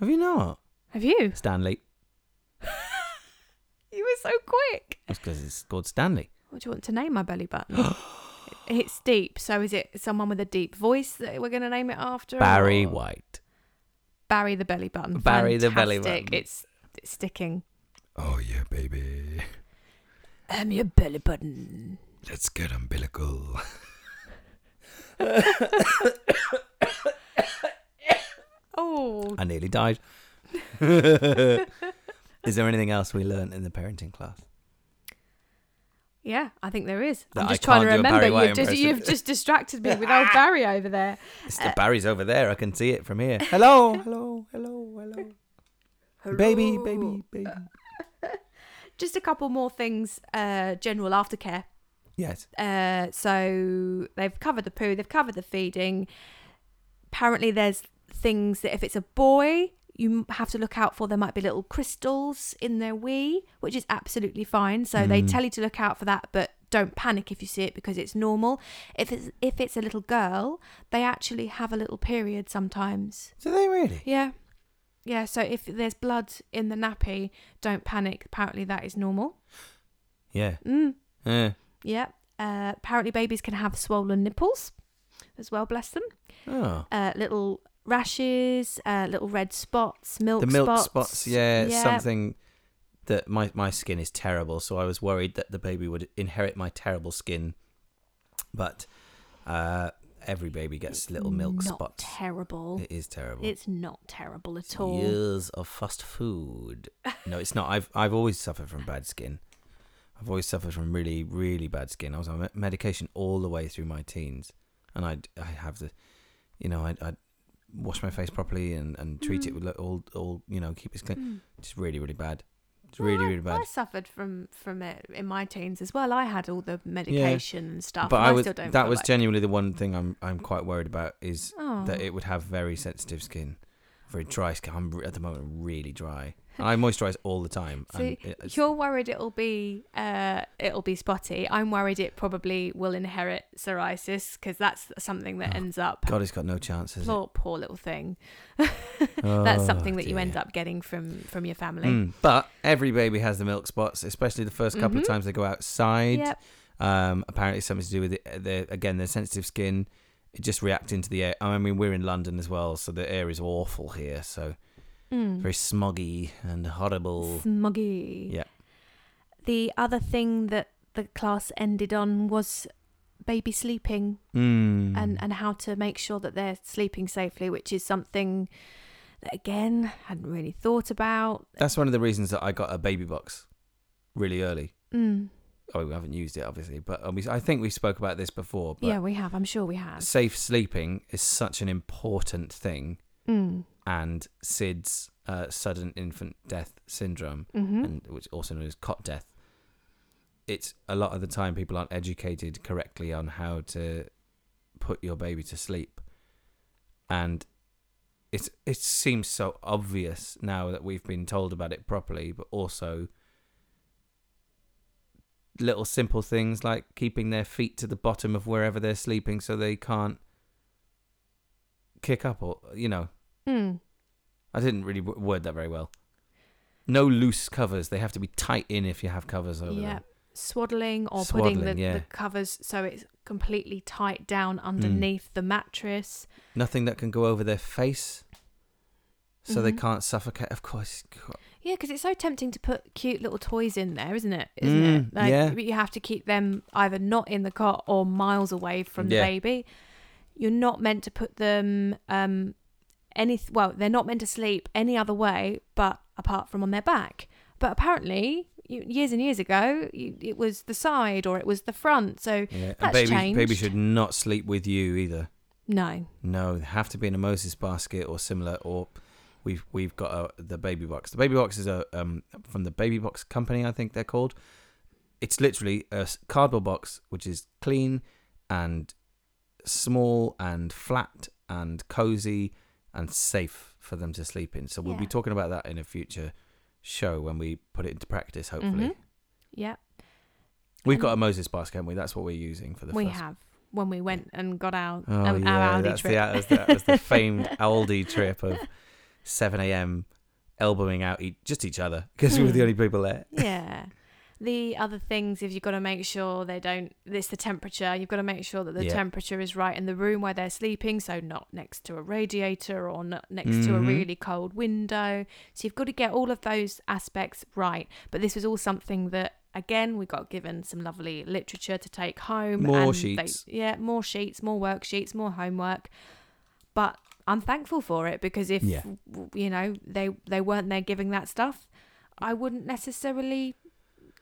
Have you not? Have you? Stanley. *laughs* You were so quick. That's because it's called Stanley. What do you want to name my belly button? *gasps* it's deep. So is it someone with a deep voice that we're going to name it after? Barry or- White. Barry the belly button. Barry the belly Fantastic. button. It's, it's sticking. Oh yeah, baby. I'm your belly button. Let's get umbilical. Oh, I nearly died. *laughs* *laughs* Is there anything else we learned in the parenting class? Yeah, I think there is. I'm just trying to can't do a remember. You've just, you've just distracted me with old *laughs* Barry over there. It's Uh, Barry's over there. I can see it from here. *laughs* Hello, hello, hello, hello. Baby, baby, baby. *laughs* Just a couple more things. Uh, general aftercare. Yes. Uh, so they've covered the poo, they've covered the feeding. Apparently, there's things that if it's a boy, you have to look out for. There might be little crystals in their wee, which is absolutely fine. So they Mm. tell you to look out for that, but don't panic if you see it because it's normal. If it's if it's a little girl, they actually have a little period sometimes. Do they really? Yeah. Yeah, so if there's blood in the nappy, don't panic. Apparently that is normal. Yeah. Mm. Yeah. Yeah. Uh, apparently, babies can have swollen nipples as well, bless them. Oh. Uh, little rashes, uh, little red spots, milk spots. the milk spots. spots, yeah, Yeah. something that my my skin is terrible, so I was worried that the baby would inherit my terrible skin. But uh, every baby gets little milk not spots. terrible. It is terrible. It's not terrible at It's all. Years of fast food. No, it's not. I've I've always suffered from bad skin. I've always suffered from really, really bad skin. I was on medication all the way through my teens, and I I have the, you know, I I wash my face properly and, and treat it Mm. with all all you know keep it clean. Mm. It's really really bad. It's Well, really I- really bad. I suffered from from it in my teens as well. I had all the medication and stuff. but and I I was still don't that was like- genuinely the one thing I'm I'm quite worried about is oh. that it would have very sensitive skin, very dry skin. I'm at the moment really dry. I moisturize all the time. So You're worried it'll be uh, it'll be spotty. I'm worried it probably will inherit psoriasis because that's something that Oh, ends up. God, it's got no chances. Poor, poor little thing. *laughs* Oh, That's something that you end up getting from from your family. Mm, But every baby has the milk spots, especially the first couple Mhm. of times they go outside. Yep. Um, apparently, something to do with the, Their, again, their sensitive skin. It just reacting to the air. I mean, we're in London as well, so the air is awful here. So Mm. very smoggy and horrible. Smuggy. Yeah. The other thing that the class ended on was baby sleeping Mm. and and how to make sure that they're sleeping safely, which is something that again hadn't really thought about. That's one of the reasons that I got a baby box really early. Mm. Oh, we haven't used it obviously, but um, I think we spoke about this before. But yeah, we have. I'm sure we have. safe sleeping is such an important thing, Mm. and SIDS, uh, sudden infant death syndrome, hmm and which also known as cot death. It's a lot of the time people aren't educated correctly on how to put your baby to sleep, and it's it seems so obvious now that we've been told about it properly, but also little simple things like keeping their feet to the bottom of wherever they're sleeping so they can't kick up or you know Mm. I didn't really w- word that very well. No loose covers. They have to be tight in if you have covers over Yeah. them. Swaddling or putting the, yeah. the covers so it's completely tight down Mm. underneath the mattress. Nothing that can go over their face, so they Mhm. can't suffocate. Of course. Yeah, because it's so tempting to put cute little toys in there, isn't it? Isn't Mm, it? Like, yeah. But you have to keep them either not in the cot or miles away from the Yeah. baby. You're not meant to put them um any well, they're not meant to sleep any other way but apart from on their back. But apparently, years and years ago, it was the side or it was the front. So Yeah. That's baby, baby changed. should not sleep with you either. no. No, they have to be in a Moses basket or similar. Or we've we've got a, the baby box. The baby box is a um from the baby box company. I think they're called. It's literally a cardboard box which is clean and small and flat and cozy and safe for them to sleep in. So we'll be talking about that in a future show when we put it into practice. Hopefully, Mhm. Yeah, we've And- got a Moses basket, haven't we? That's what we're using for the we first. have when we went and got our, Oh um, yeah, our Aldi that's trip. the that was, the that was the famed Aldi trip of 7 a.m. elbowing out each, just each other because we were the Hmm. only people there. yeah. The other things is you've got to make sure they don't. It's the temperature. You've got to make sure that the Yeah. temperature is right in the room where they're sleeping, so not next to a radiator or not next to a Mhm. really cold window. So you've got to get all of those aspects right. But this was all something that, again, we got given some lovely literature to take home. More and they- sheets. yeah, more sheets, more worksheets, more homework. But I'm thankful for it because if Yeah. you know they they weren't there giving that stuff, I wouldn't necessarily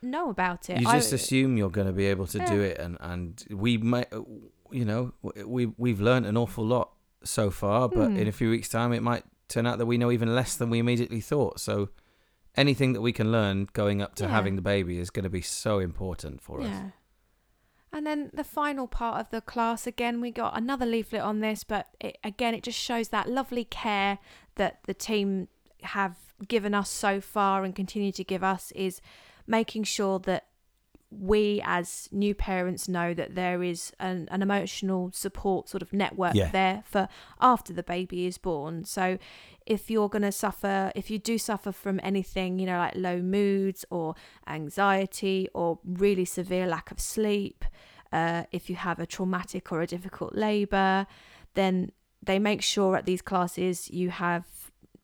know about it. You I- just assume you're going to be able to do it, and and we might, you know, we we've learned an awful lot so far, but Hmm. in a few weeks' time, it might turn out that we know even less than we immediately thought. So. Anything that we can learn going up to Yeah. having the baby is going to be so important for us. yeah. And then the final part of the class, again, we got another leaflet on this, but it, again, it just shows that lovely care that the team have given us so far and continue to give us is making sure that we as new parents know that there is an, an emotional support sort of network Yeah. there for after the baby is born. So if you're going to suffer, if you do suffer from anything, you know, like low moods or anxiety or really severe lack of sleep, uh, if you have a traumatic or a difficult labour, then they make sure at these classes you have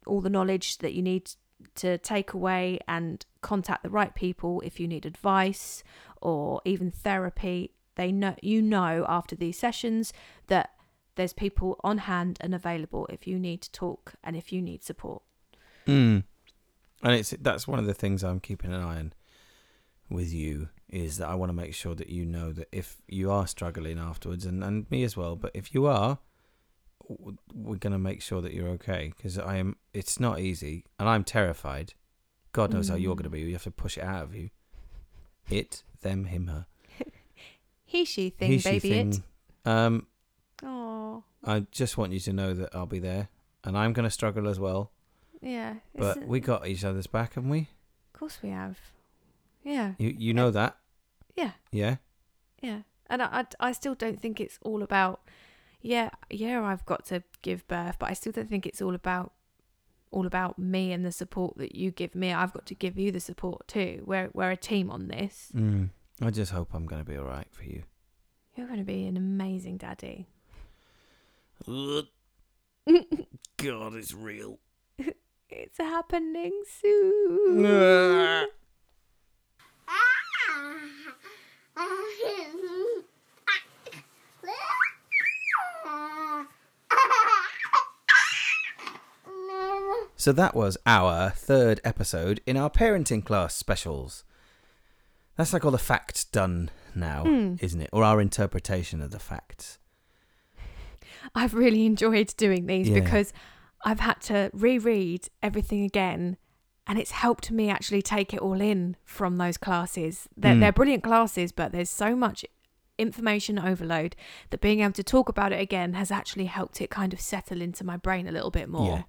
all the knowledge that you need to take away and contact the right people if you need advice or even therapy. They know you know after these sessions that there's people on hand and available if you need to talk and if you need support. Mm. And it's that's one of the things I'm keeping an eye on. with you is that I want to make sure that you know that if you are struggling afterwards, and, and me as well, but if you are, we're going to make sure that you're okay because I am. It's not easy, and I'm terrified. God knows how you're going to be. You have to push it out of you. It, them, him, her. *laughs* He, she thing, He, she, baby thing. it. Um, Oh, I just want you to know that I'll be there, and I'm going to struggle as well. yeah. But it's- we got each other's back, haven't we? Of course we have. Yeah, You you know that, yeah, yeah. yeah. And I, I, I still don't think it's all about. Yeah, yeah. I've got to give birth, but I still don't think it's all about. All about me and the support that you give me. I've got to give you the support too. We're we're a team on this. Mm. I just hope I'm going to be all right for you. You're going to be an amazing daddy. *laughs* God, it's real. *laughs* It's happening soon. So that was our third episode in our parenting class specials. That's like all the facts done now, Hmm. isn't it? Or our interpretation of the facts. *laughs* I've really enjoyed doing these Yeah. because I've had to reread everything again and it's helped me actually take it all in from those classes. They're, Mm. they're brilliant classes, but there's so much information overload that being able to talk about it again has actually helped it kind of settle into my brain a little bit more. Yeah.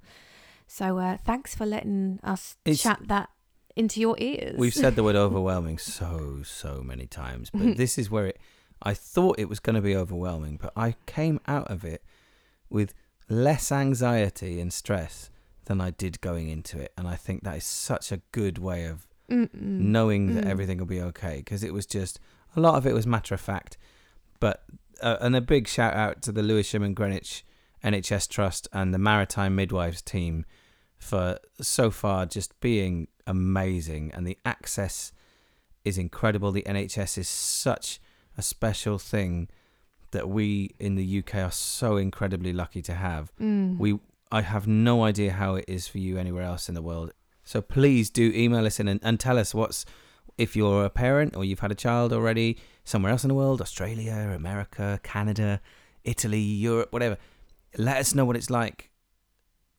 So uh, thanks for letting us It's- chat that into your ears. We've said the word *laughs* overwhelming so, so many times, but *laughs* this is where it. I thought it was going to be overwhelming, but I came out of it with less anxiety and stress than I did going into it. And I think that is such a good way of Mm-mm. knowing that Mm. everything will be okay because it was just a lot of it was matter of fact but uh, and a big shout out to the Lewisham and Greenwich NHS Trust and the Maritime Midwives team for so far just being amazing and the access is incredible the NHS is such a special thing that we in the UK are so incredibly lucky to have Mm. we I have no idea how it is for you anywhere else in the world. So please do email us in and, and tell us what's if you're a parent or you've had a child already somewhere else in the world, Australia, America, Canada, Italy, Europe, whatever. Let us know what it's like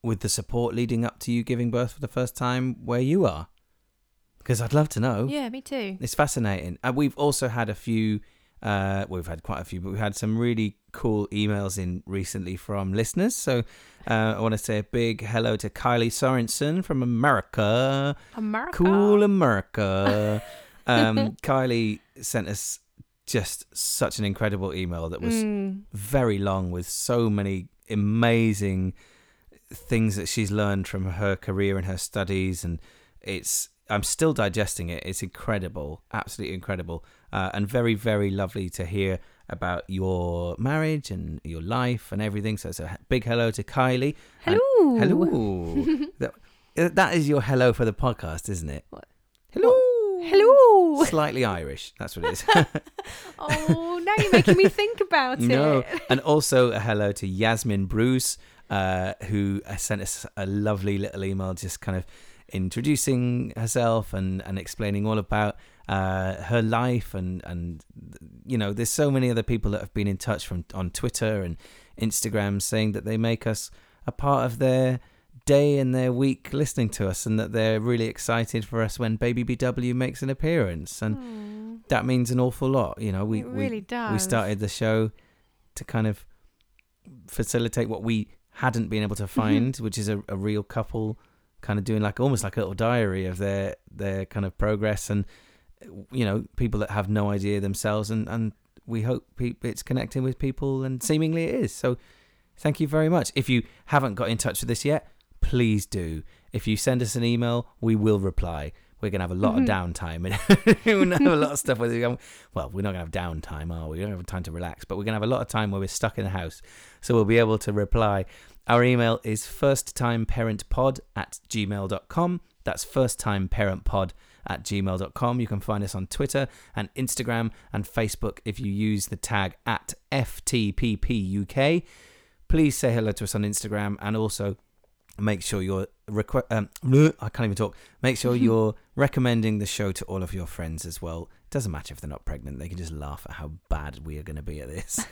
with the support leading up to you giving birth for the first time where you are. Because I'd love to know. Yeah, me too. It's fascinating. And we've also had a few, uh, we've had quite a few, but we've had some really cool emails in recently from listeners. So uh, I want to say a big hello to Kylie Sorensen from America. America. Cool America. *laughs* um, Kylie sent us just such an incredible email that was Mm. very long with so many amazing things that she's learned from her career and her studies and it's i'm still digesting it. It's incredible absolutely incredible. Uh, and very very lovely to hear about your marriage and your life and everything. So it's a big hello to kylie. Hello. hello. *laughs* That, that is your hello for the podcast isn't it? What? hello. Hello. slightly irish. That's what it is. *laughs* Oh, now you're making me think about No, it. and also a hello to Yasmin Bruce, uh, who sent us a lovely little email, just kind of introducing herself and, and explaining all about uh, her life and and you know, there's so many other people that have been in touch from on Twitter and Instagram saying that they make us a part of their day and their week listening to us and that they're really excited for us when baby bw makes an appearance and that means an awful lot you know we it we really does. we started the show to kind of facilitate what we hadn't been able to find, which is a, a real couple kind of doing like almost like a little diary of their their kind of progress and you know people that have no idea themselves and and we hope pe- it's connecting with people and seemingly it is so thank you very much if you haven't got in touch with us yet please do if you send us an email we will reply we're gonna have a lot Mhm. of downtime and *laughs* we're gonna have a lot of stuff with you well, we're not going to have downtime, are we? We don't have time to relax, but we're going to have a lot of time where we're stuck in the house. So we'll be able to reply. Our email is firsttimeparentpod at gmail.com. That's firsttimeparentpod at gmail.com. You can find us on Twitter and Instagram and Facebook if you use the tag at FTPPUK. Please say hello to us on Instagram and also make sure you're requ- um, I can't even talk. Make sure *laughs* you're recommending the show to all of your friends as well. Doesn't matter if they're not pregnant; they can just laugh at how bad we are going to be at this.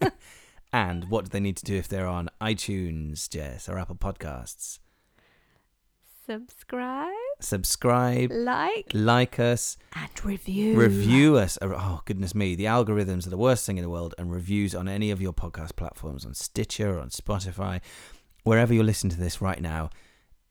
*laughs* and what do they need to do if they're on iTunes, Jess, or Apple Podcasts? Subscribe, Subscribe, like, like us, and review. review us. Oh goodness me, the algorithms are the worst thing in the world. And reviews on any of your podcast platforms, on Stitcher, or on Spotify, wherever you're listening to this right now,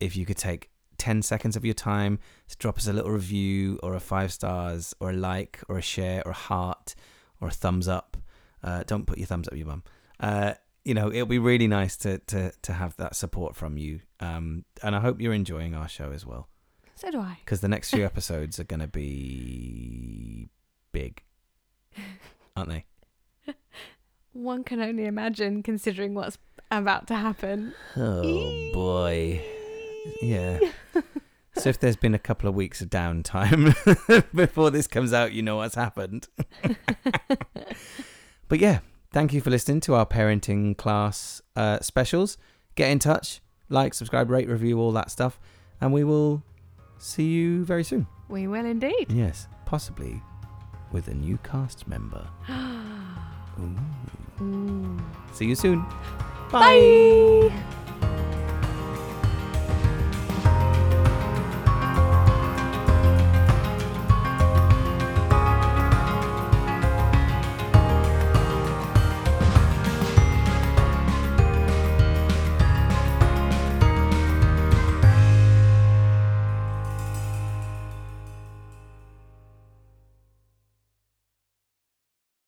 if you could take 10 seconds of your time to drop us a little review or a five stars or a like or a share or a heart or a thumbs up. Uh, don't put your thumbs up your bum. Uh, you know, it'll be really nice to, to, to have that support from you. Um, and I hope you're enjoying our show as well. So do I. Because the next few *laughs* episodes are going to be big, aren't they? One can only imagine, considering what's about to happen. Oh boy. Yeah. *laughs* So if there's been a couple of weeks of downtime *laughs* before this comes out, you know what's happened. but yeah, thank you for listening to our parenting class uh, specials. Get in touch, like, subscribe, rate, review, all that stuff, and we will see you very soon. We will indeed. Yes, possibly with a new cast member. *gasps* Ooh. Ooh. See you soon. Bye.